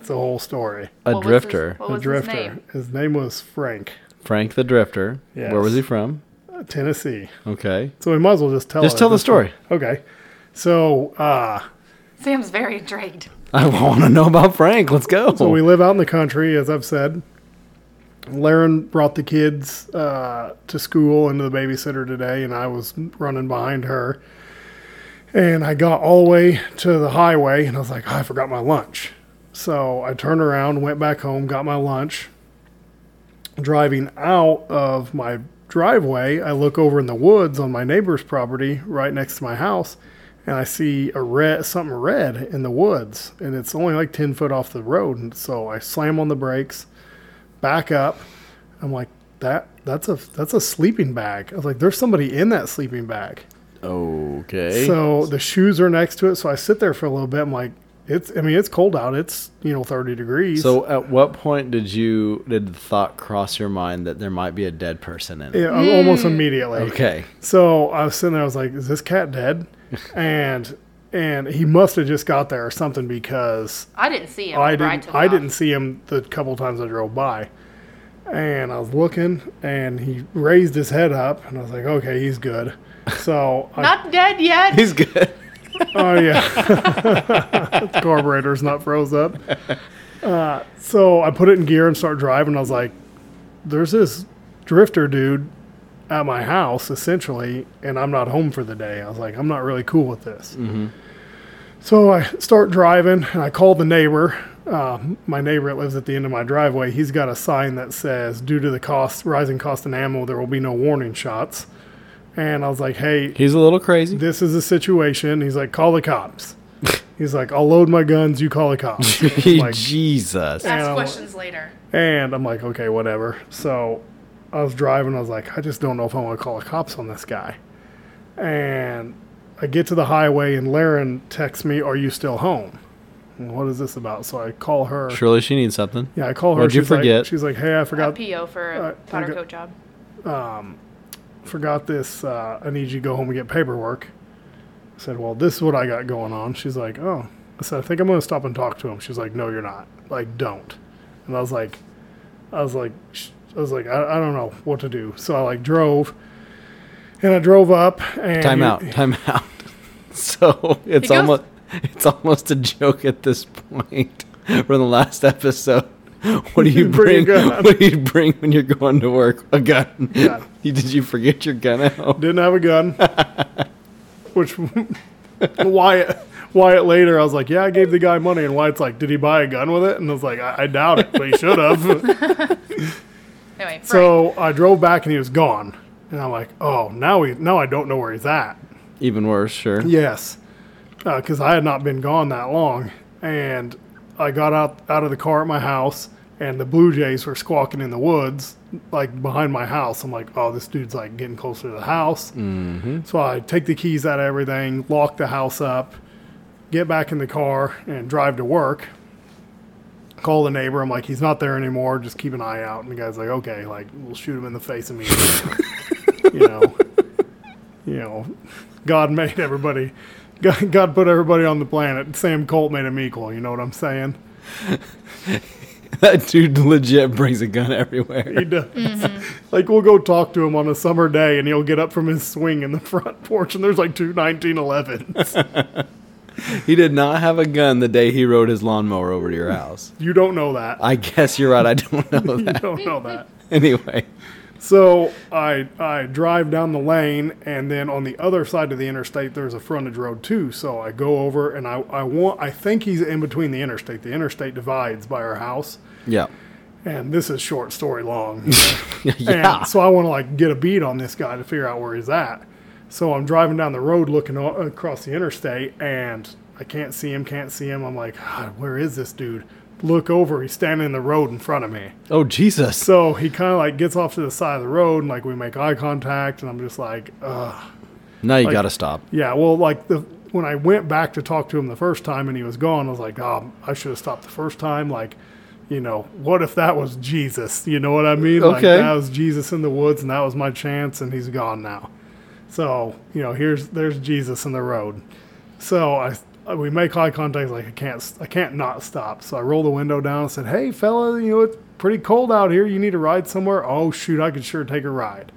Speaker 2: it's a whole story.
Speaker 1: a
Speaker 3: What was his-
Speaker 1: drifter,
Speaker 3: what
Speaker 2: a
Speaker 3: was
Speaker 2: drifter.
Speaker 3: his name?
Speaker 2: His name was Frank,
Speaker 1: Frank the drifter. Where was he from?
Speaker 2: uh, Tennessee.
Speaker 1: Okay.
Speaker 2: So we might as well just tell.
Speaker 1: Just
Speaker 2: it
Speaker 1: tell the
Speaker 2: at point.
Speaker 1: story.
Speaker 2: Okay. So uh,
Speaker 3: Sam's very intrigued.
Speaker 1: I want to know about Frank. Let's go.
Speaker 2: So we live out in the country, as I've said. Laren brought the kids uh, to school into the babysitter today, and I was running behind her. And I got all the way to the highway, and I was like, "Oh, I forgot my lunch. So I turned around, went back home, got my lunch. Driving out of my driveway, I look over in the woods on my neighbor's property right next to my house, and I see a red something red in the woods, and it's only like ten foot off the road. And so I slam on the brakes, back up. I'm like, that that's a that's a sleeping bag. I was like, there's somebody in that sleeping bag.
Speaker 1: okay.
Speaker 2: So the shoes are next to it. So I sit there for a little bit. I'm like, it's I mean it's cold out. It's you know 30 degrees.
Speaker 1: So at what point did you did the thought cross your mind that there might be a dead person in it?
Speaker 2: yeah, almost hmm. immediately.
Speaker 1: Okay.
Speaker 2: So I was sitting there. I was like, "Is this cat dead?" [LAUGHS] and and he must have just got there or something because
Speaker 3: I didn't see him.
Speaker 2: I didn't.
Speaker 3: took
Speaker 2: I didn't see him the couple times I drove by. And I was looking, and he raised his head up, and I was like, "Okay, he's good." So, I,
Speaker 3: Not dead yet.
Speaker 1: He's good. [LAUGHS]
Speaker 2: oh yeah, [LAUGHS] The carburetor's not froze up. Uh, so I put it in gear and start driving. I was like, "There's this drifter dude at my house, essentially, and I'm not home for the day." I was like, "I'm not really cool with this." So I start driving, and I call the neighbor. Uh, my neighbor that lives at the end of my driveway. He's got a sign that says, "Due to the cost, rising cost in ammo, there will be no warning shots." And I was like, "Hey,
Speaker 1: He's a little crazy.
Speaker 2: this is a situation. He's like, call the cops. [LAUGHS] He's like, I'll load my guns. You call the cops. [LAUGHS] Like,
Speaker 1: Jesus.
Speaker 2: And
Speaker 3: Ask
Speaker 2: I'm
Speaker 3: questions later.
Speaker 2: and I'm like, okay, whatever. So I was driving. I was like, I just don't know if I want to call the cops on this guy. And I get to the highway, and Laren texts me, "Are you still home?" And what is this about? So I call her.
Speaker 1: Surely she needs something.
Speaker 2: Yeah, I call her.
Speaker 1: What'd you
Speaker 2: she's like-
Speaker 1: forget?
Speaker 2: she's like, "Hey, I
Speaker 3: Got
Speaker 2: forgot
Speaker 3: PO for a
Speaker 2: uh, I
Speaker 3: powder
Speaker 2: got-
Speaker 3: coat job.
Speaker 2: forgot this. Uh, I need you to go home and get paperwork. I said, Well, this is what I got going on. She's like, Oh. I said, I think I'm going to stop and talk to him. She's like, No, you're not. Like, don't. And I was like, I was like, I was like, I, I don't know what to do. So I like drove and I drove up and
Speaker 1: Time
Speaker 2: he-
Speaker 1: out. Time out. [LAUGHS] So it's almost it's almost a joke at this point [LAUGHS] from the last episode. [LAUGHS] What do you
Speaker 2: Bring
Speaker 1: bring? What do you bring when you're going to work? A gun.
Speaker 2: Gun.
Speaker 1: Did you forget your gun home?
Speaker 2: Didn't have a gun. Which Wyatt Wyatt later, I was like, Yeah, I gave the guy money. And Wyatt's like, Did he buy a gun with it? And I was like, I, I doubt it, but he should have.
Speaker 3: Anyway,
Speaker 2: So I drove back and he was gone. And I'm like, oh, now he, now I don't know where he's at.
Speaker 1: Even worse, sure.
Speaker 2: Yes, because I had not been gone that long, and I got out out of the car at my house, and the blue jays were squawking in the woods, like behind my house. I'm like, oh, this dude's like getting closer to the house. Mm-hmm. So I take the keys out of everything, lock the house up, get back in the car, and drive to work. Call the neighbor. I'm like, he's not there anymore. Just keep an eye out. And the guy's like, okay, like we'll shoot him in the face immediately. [LAUGHS] you know, you know, God made everybody. God, God put everybody on the planet. Sam Colt made him equal. You know what I'm saying? [LAUGHS]
Speaker 1: That dude legit brings a gun everywhere.
Speaker 2: He does. Mm-hmm. [LAUGHS] Like we'll go talk to him on a summer day, and he'll get up from his swing in the front porch, and there's like two 1911s. [LAUGHS]
Speaker 1: He did not have a gun the day he rode his lawnmower over to your house.
Speaker 2: you don't know that.
Speaker 1: I guess you're right. I don't know that.
Speaker 2: you don't know that.
Speaker 1: Anyway,
Speaker 2: So I I drive down the lane, and then on the other side of the interstate, there's a frontage road too. So I go over, and I I want I think he's in between the interstate. The interstate divides by our house,
Speaker 1: yeah.
Speaker 2: and this is short story long. [LAUGHS]
Speaker 1: yeah.
Speaker 2: And so I want to like get a beat on this guy to figure out where he's at. So I'm driving down the road looking across the interstate and I can't see him, can't see him. I'm like, where is this dude? Look over. He's standing in the road in front of me.
Speaker 1: Oh Jesus!
Speaker 2: So he kind of like gets off to the side of the road, and like we make eye contact, and I'm just like, ugh.
Speaker 1: Now you
Speaker 2: like-
Speaker 1: gotta stop.
Speaker 2: Yeah, well, like the when I went back to talk to him the first time and he was gone, I was like, oh, I should have stopped the first time. Like, you know, what if that was Jesus? You know what I mean? Like
Speaker 1: Okay.
Speaker 2: that was Jesus in the woods, and that was my chance, and he's gone now. So you know, here's there's Jesus in the road. So I Uh, we make eye contact. Like I can't I can't not stop. So I roll the window down and said, Hey fella, you know it's pretty cold out here. You need to ride somewhere. Oh shoot, I could sure take a ride.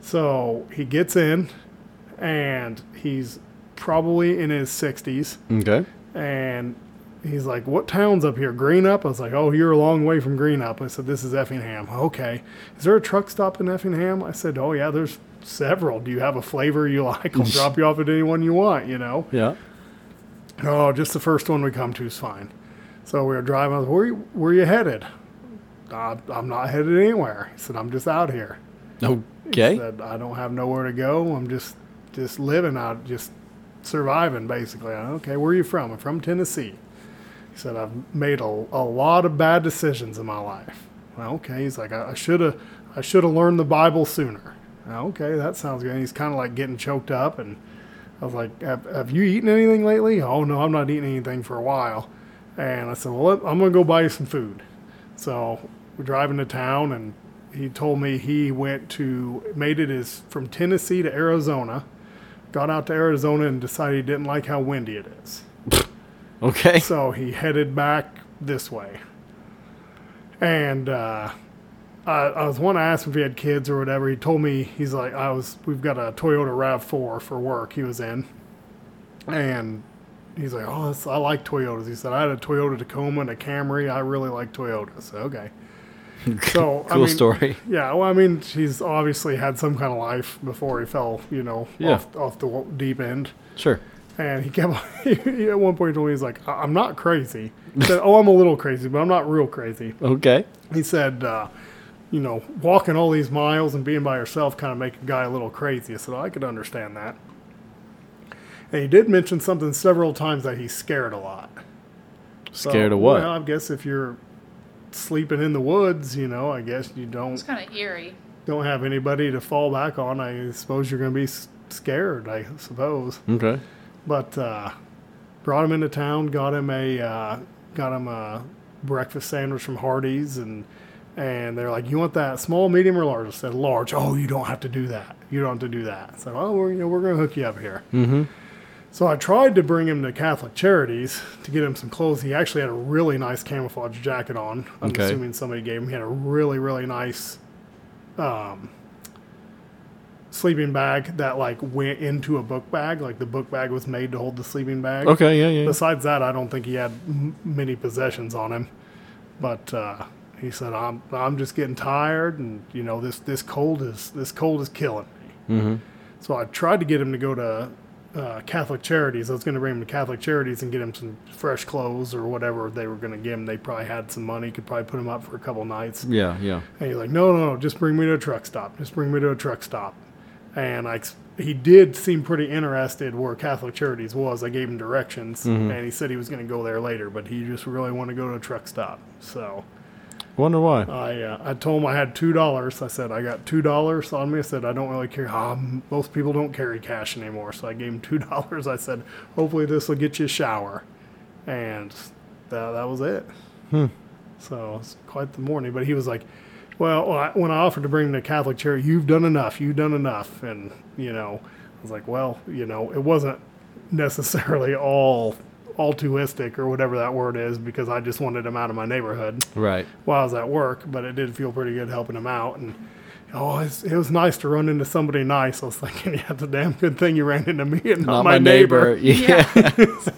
Speaker 2: So he gets in, and he's probably in his 60s
Speaker 1: Okay.
Speaker 2: and he's like what town's up here Greenup i was like oh you're a long way from Greenup i said this is effingham okay is there a truck stop in effingham i said oh yeah there's several do you have a flavor you [LAUGHS] like i'll drop you off at anyone you want you know
Speaker 1: Yeah.
Speaker 2: Oh just the first one we come to is fine so we were driving I was, where, you, where are you headed uh, i'm not headed anywhere he said i'm just out here
Speaker 1: Okay.
Speaker 2: said I don't have nowhere to go. I'm just just living out, just surviving basically. I, okay, where are you from? I'm from Tennessee. He said I've made a, a lot of bad decisions in my life. Well, okay. He's like I should have I should have learned the Bible sooner. Well, okay, that sounds good. He's kind of like getting choked up, and I was like, have, have you eaten anything lately? Oh no, I'm not eating anything for a while. And I said, well, I'm gonna go buy you some food. So we're driving to town, and he told me he went to made it his from Tennessee to Arizona, got out to Arizona and decided he didn't like how windy it is. [LAUGHS]
Speaker 1: Okay.
Speaker 2: So he headed back this way. And uh, I, I was one to ask him if he had kids or whatever. He told me he's like I was. We've got a Toyota Rav Four for work. He was in, and he's like, oh, that's, I like Toyotas. He said I had a Toyota Tacoma and a Camry. I really like Toyotas. Okay. [LAUGHS] So I
Speaker 1: Cool
Speaker 2: mean,
Speaker 1: story.
Speaker 2: Yeah, well, I mean, he's obviously had some kind of life before he fell, you know,
Speaker 1: Yeah.
Speaker 2: off, off the deep end.
Speaker 1: Sure.
Speaker 2: And he kept, [LAUGHS] he, at one point told me, he's like, "I- I'm not crazy. He said, Oh, I'm a little crazy, but I'm not real crazy. [LAUGHS]
Speaker 1: Okay.
Speaker 2: He said, uh, You know, walking all these miles and being by yourself kind of make a guy a little crazy. I said, I could understand that. And he did mention something several times that he's scared a lot. So,
Speaker 1: Scared of what?
Speaker 2: Well, I guess if you're sleeping in the woods, you know, I guess you don't
Speaker 3: It's kind of eerie.
Speaker 2: don't have anybody to fall back on. I suppose you're going to be scared. I suppose.
Speaker 1: Okay.
Speaker 2: But uh, brought him into town, got him a uh, got him a breakfast sandwich from Hardee's, and and they're like, "You want that small, medium, or large?" I said, "Large." Oh, you don't have to do that. You don't have to do that. So, oh, we're you know we're gonna hook you up here.
Speaker 1: Mm-hmm.
Speaker 2: So I tried to bring him to Catholic Charities to get him some clothes. He actually had a really nice camouflage jacket on. I'm
Speaker 1: Okay.
Speaker 2: assuming somebody gave him. He had a really really nice um, sleeping bag that like went into a book bag. Like the book bag was made to hold the sleeping bag.
Speaker 1: Okay. Yeah. Yeah.
Speaker 2: Besides that, I don't think he had m- many possessions on him. But uh, he said, "I'm I'm just getting tired, and you know this this cold is this cold is killing me."
Speaker 1: Mm-hmm.
Speaker 2: So I tried to get him to go to uh, Catholic Charities. I was going to bring him to Catholic Charities and get him some fresh clothes or whatever they were going to give him. They probably had some money, could probably put him up for a couple nights.
Speaker 1: Yeah. Yeah.
Speaker 2: And he's like, no, no, no, just bring me to a truck stop. Just bring me to a truck stop. And I, he did seem pretty interested where Catholic Charities was. I gave him directions,
Speaker 1: Mm-hmm.
Speaker 2: and he said he was going to go there later, but he just really wanted to go to a truck stop. So
Speaker 1: Wonder why.
Speaker 2: I, uh, I told him I had two dollars. I said I got two dollars on me. I said I don't really care. Um, most people don't carry cash anymore, so I gave him two [LAUGHS] dollars. I said hopefully this will get you a shower, and that that was it. So it's quite the morning. But he was like, "Well, when I- when I offered to bring him to Catholic charity, you've done enough. You've done enough." And you know, I was like, "Well, you know, it wasn't necessarily all altruistic or whatever that word is because I just wanted him out of my neighborhood."
Speaker 1: Right.
Speaker 2: while I was at work, but it did feel pretty good helping him out. And oh, it's, it was nice to run into somebody nice. I was thinking, [LAUGHS] yeah, it's a damn good thing you ran into me and not,
Speaker 1: Not my, neighbor. [LAUGHS] Yeah.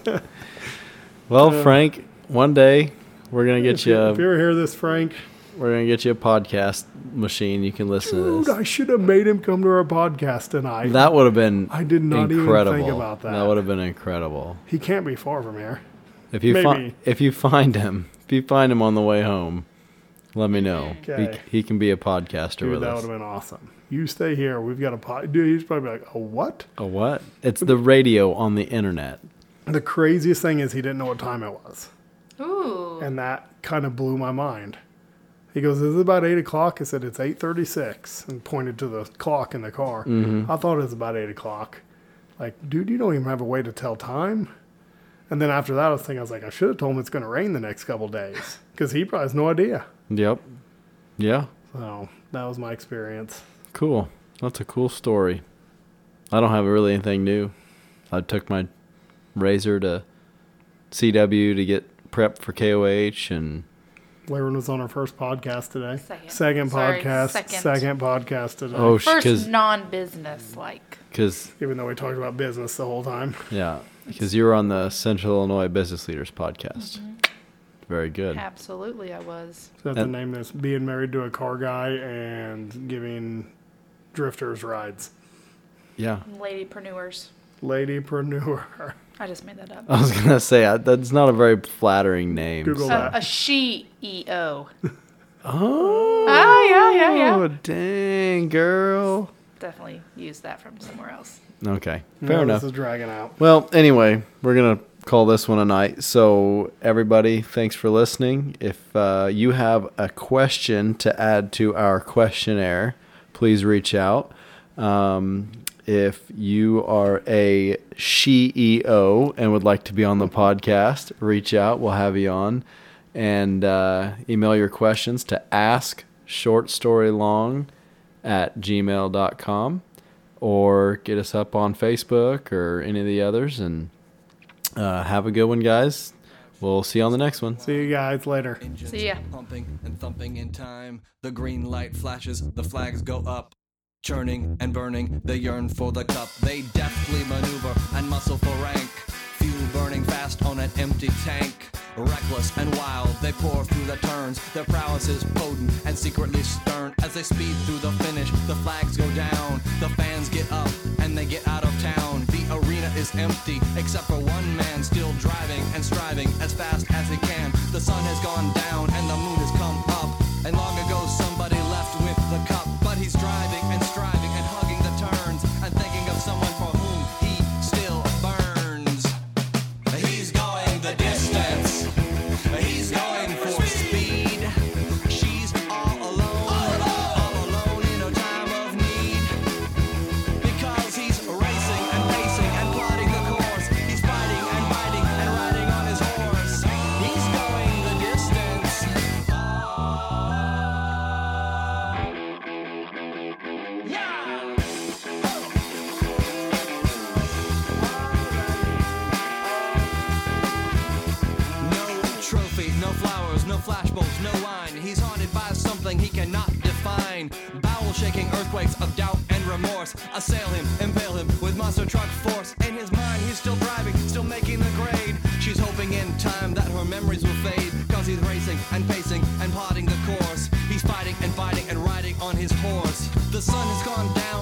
Speaker 1: [LAUGHS] well, Frank, one day we're gonna get
Speaker 2: If you, if you ever here, this, Frank,
Speaker 1: We're gonna get you a podcast machine. You can listen to
Speaker 2: dude,
Speaker 1: this.
Speaker 2: I should have made him come to our podcast tonight.
Speaker 1: That would have been
Speaker 2: I did not even think about that.
Speaker 1: That would have been incredible.
Speaker 2: he can't be far from here.
Speaker 1: If you find if you find him, if you find him on the way home, let me know.
Speaker 2: Okay.
Speaker 1: He, he can be a podcaster with us.
Speaker 2: Dude,
Speaker 1: with
Speaker 2: that would have been awesome. You stay here. We've got a pod. Dude, he's probably like, a what?
Speaker 1: A what? It's the radio on the internet.
Speaker 2: The craziest thing is he didn't know what time it was.
Speaker 3: Ooh. Ooh.
Speaker 2: and that kind of blew my mind. He goes, "Is it about eight o'clock?" I said, "It's eight thirty-six," and pointed to the clock in the car. Mm-hmm. I thought it was about eight o'clock. Like, dude, you don't even have a way to tell time. And then after that, I was thinking, I was like, I should have told him it's going to rain the next couple days because he probably has no idea.
Speaker 1: Yep. Yeah.
Speaker 2: So that was my experience.
Speaker 1: Cool. That's a cool story. I don't have really anything new. I took my razor to CW to get prepped for KOH and
Speaker 2: Laren was on our first podcast today.
Speaker 3: Second. Sorry,
Speaker 2: podcast.
Speaker 3: second.
Speaker 2: Second podcast today.
Speaker 1: oh
Speaker 3: First non-business like.
Speaker 1: because
Speaker 2: Even though we talked about business the whole time. [LAUGHS]
Speaker 1: yeah because you were on the Central Illinois Business Leaders podcast. Mm-hmm. Very good.
Speaker 3: Absolutely, I was.
Speaker 2: So I have to
Speaker 1: And-
Speaker 2: name this being married to a car guy and giving drifters rides.
Speaker 1: Yeah.
Speaker 3: Ladypreneurs.
Speaker 2: Ladypreneur. [LAUGHS]
Speaker 3: I just made that up.
Speaker 1: I was gonna say I, that's not a very flattering name.
Speaker 2: Google
Speaker 1: so-
Speaker 3: A,
Speaker 2: that.
Speaker 3: a she EO. [LAUGHS]
Speaker 1: Oh.
Speaker 3: Oh, yeah, yeah, yeah.
Speaker 1: Oh, dang, girl.
Speaker 3: Definitely use that from somewhere else.
Speaker 1: Okay, fair
Speaker 2: No,
Speaker 1: enough.
Speaker 2: This is dragging out.
Speaker 1: Well, anyway, we're gonna call this one a night. So, everybody, thanks for listening. If uh, you have a question to add to our questionnaire, please reach out. Um, if you are a CEO and would like to be on the podcast, reach out. We'll have you on. And uh, email your questions to ask short story long at gmail.com or get us up on Facebook or any of the others. And uh, have a good one, guys. We'll see you on the next one.
Speaker 2: See you guys later.
Speaker 4: Engines
Speaker 3: See ya.
Speaker 4: Pumping and thumping in time. The green light flashes, the flags go up. Churning and burning, they yearn for the cup. They deftly maneuver and muscle for rank. Fuel burning fast on an empty tank. Reckless and wild, they pour through the turns. Their prowess is potent and secretly stern. As they speed through the finish, the flags go down. The fans get up and they get out of town. The arena is empty, except for one man still driving and striving as fast as he can. The sun has gone down and the moon has come up. And long ago somebody mind. He's haunted by something he cannot define. Bowel shaking earthquakes of doubt and remorse assail him, impale him with monster truck force. In his mind, he's still driving, still making the grade. She's hoping in time that her memories will fade. Cause he's racing and pacing and plotting the course. He's fighting and fighting and riding on his horse. The sun has gone down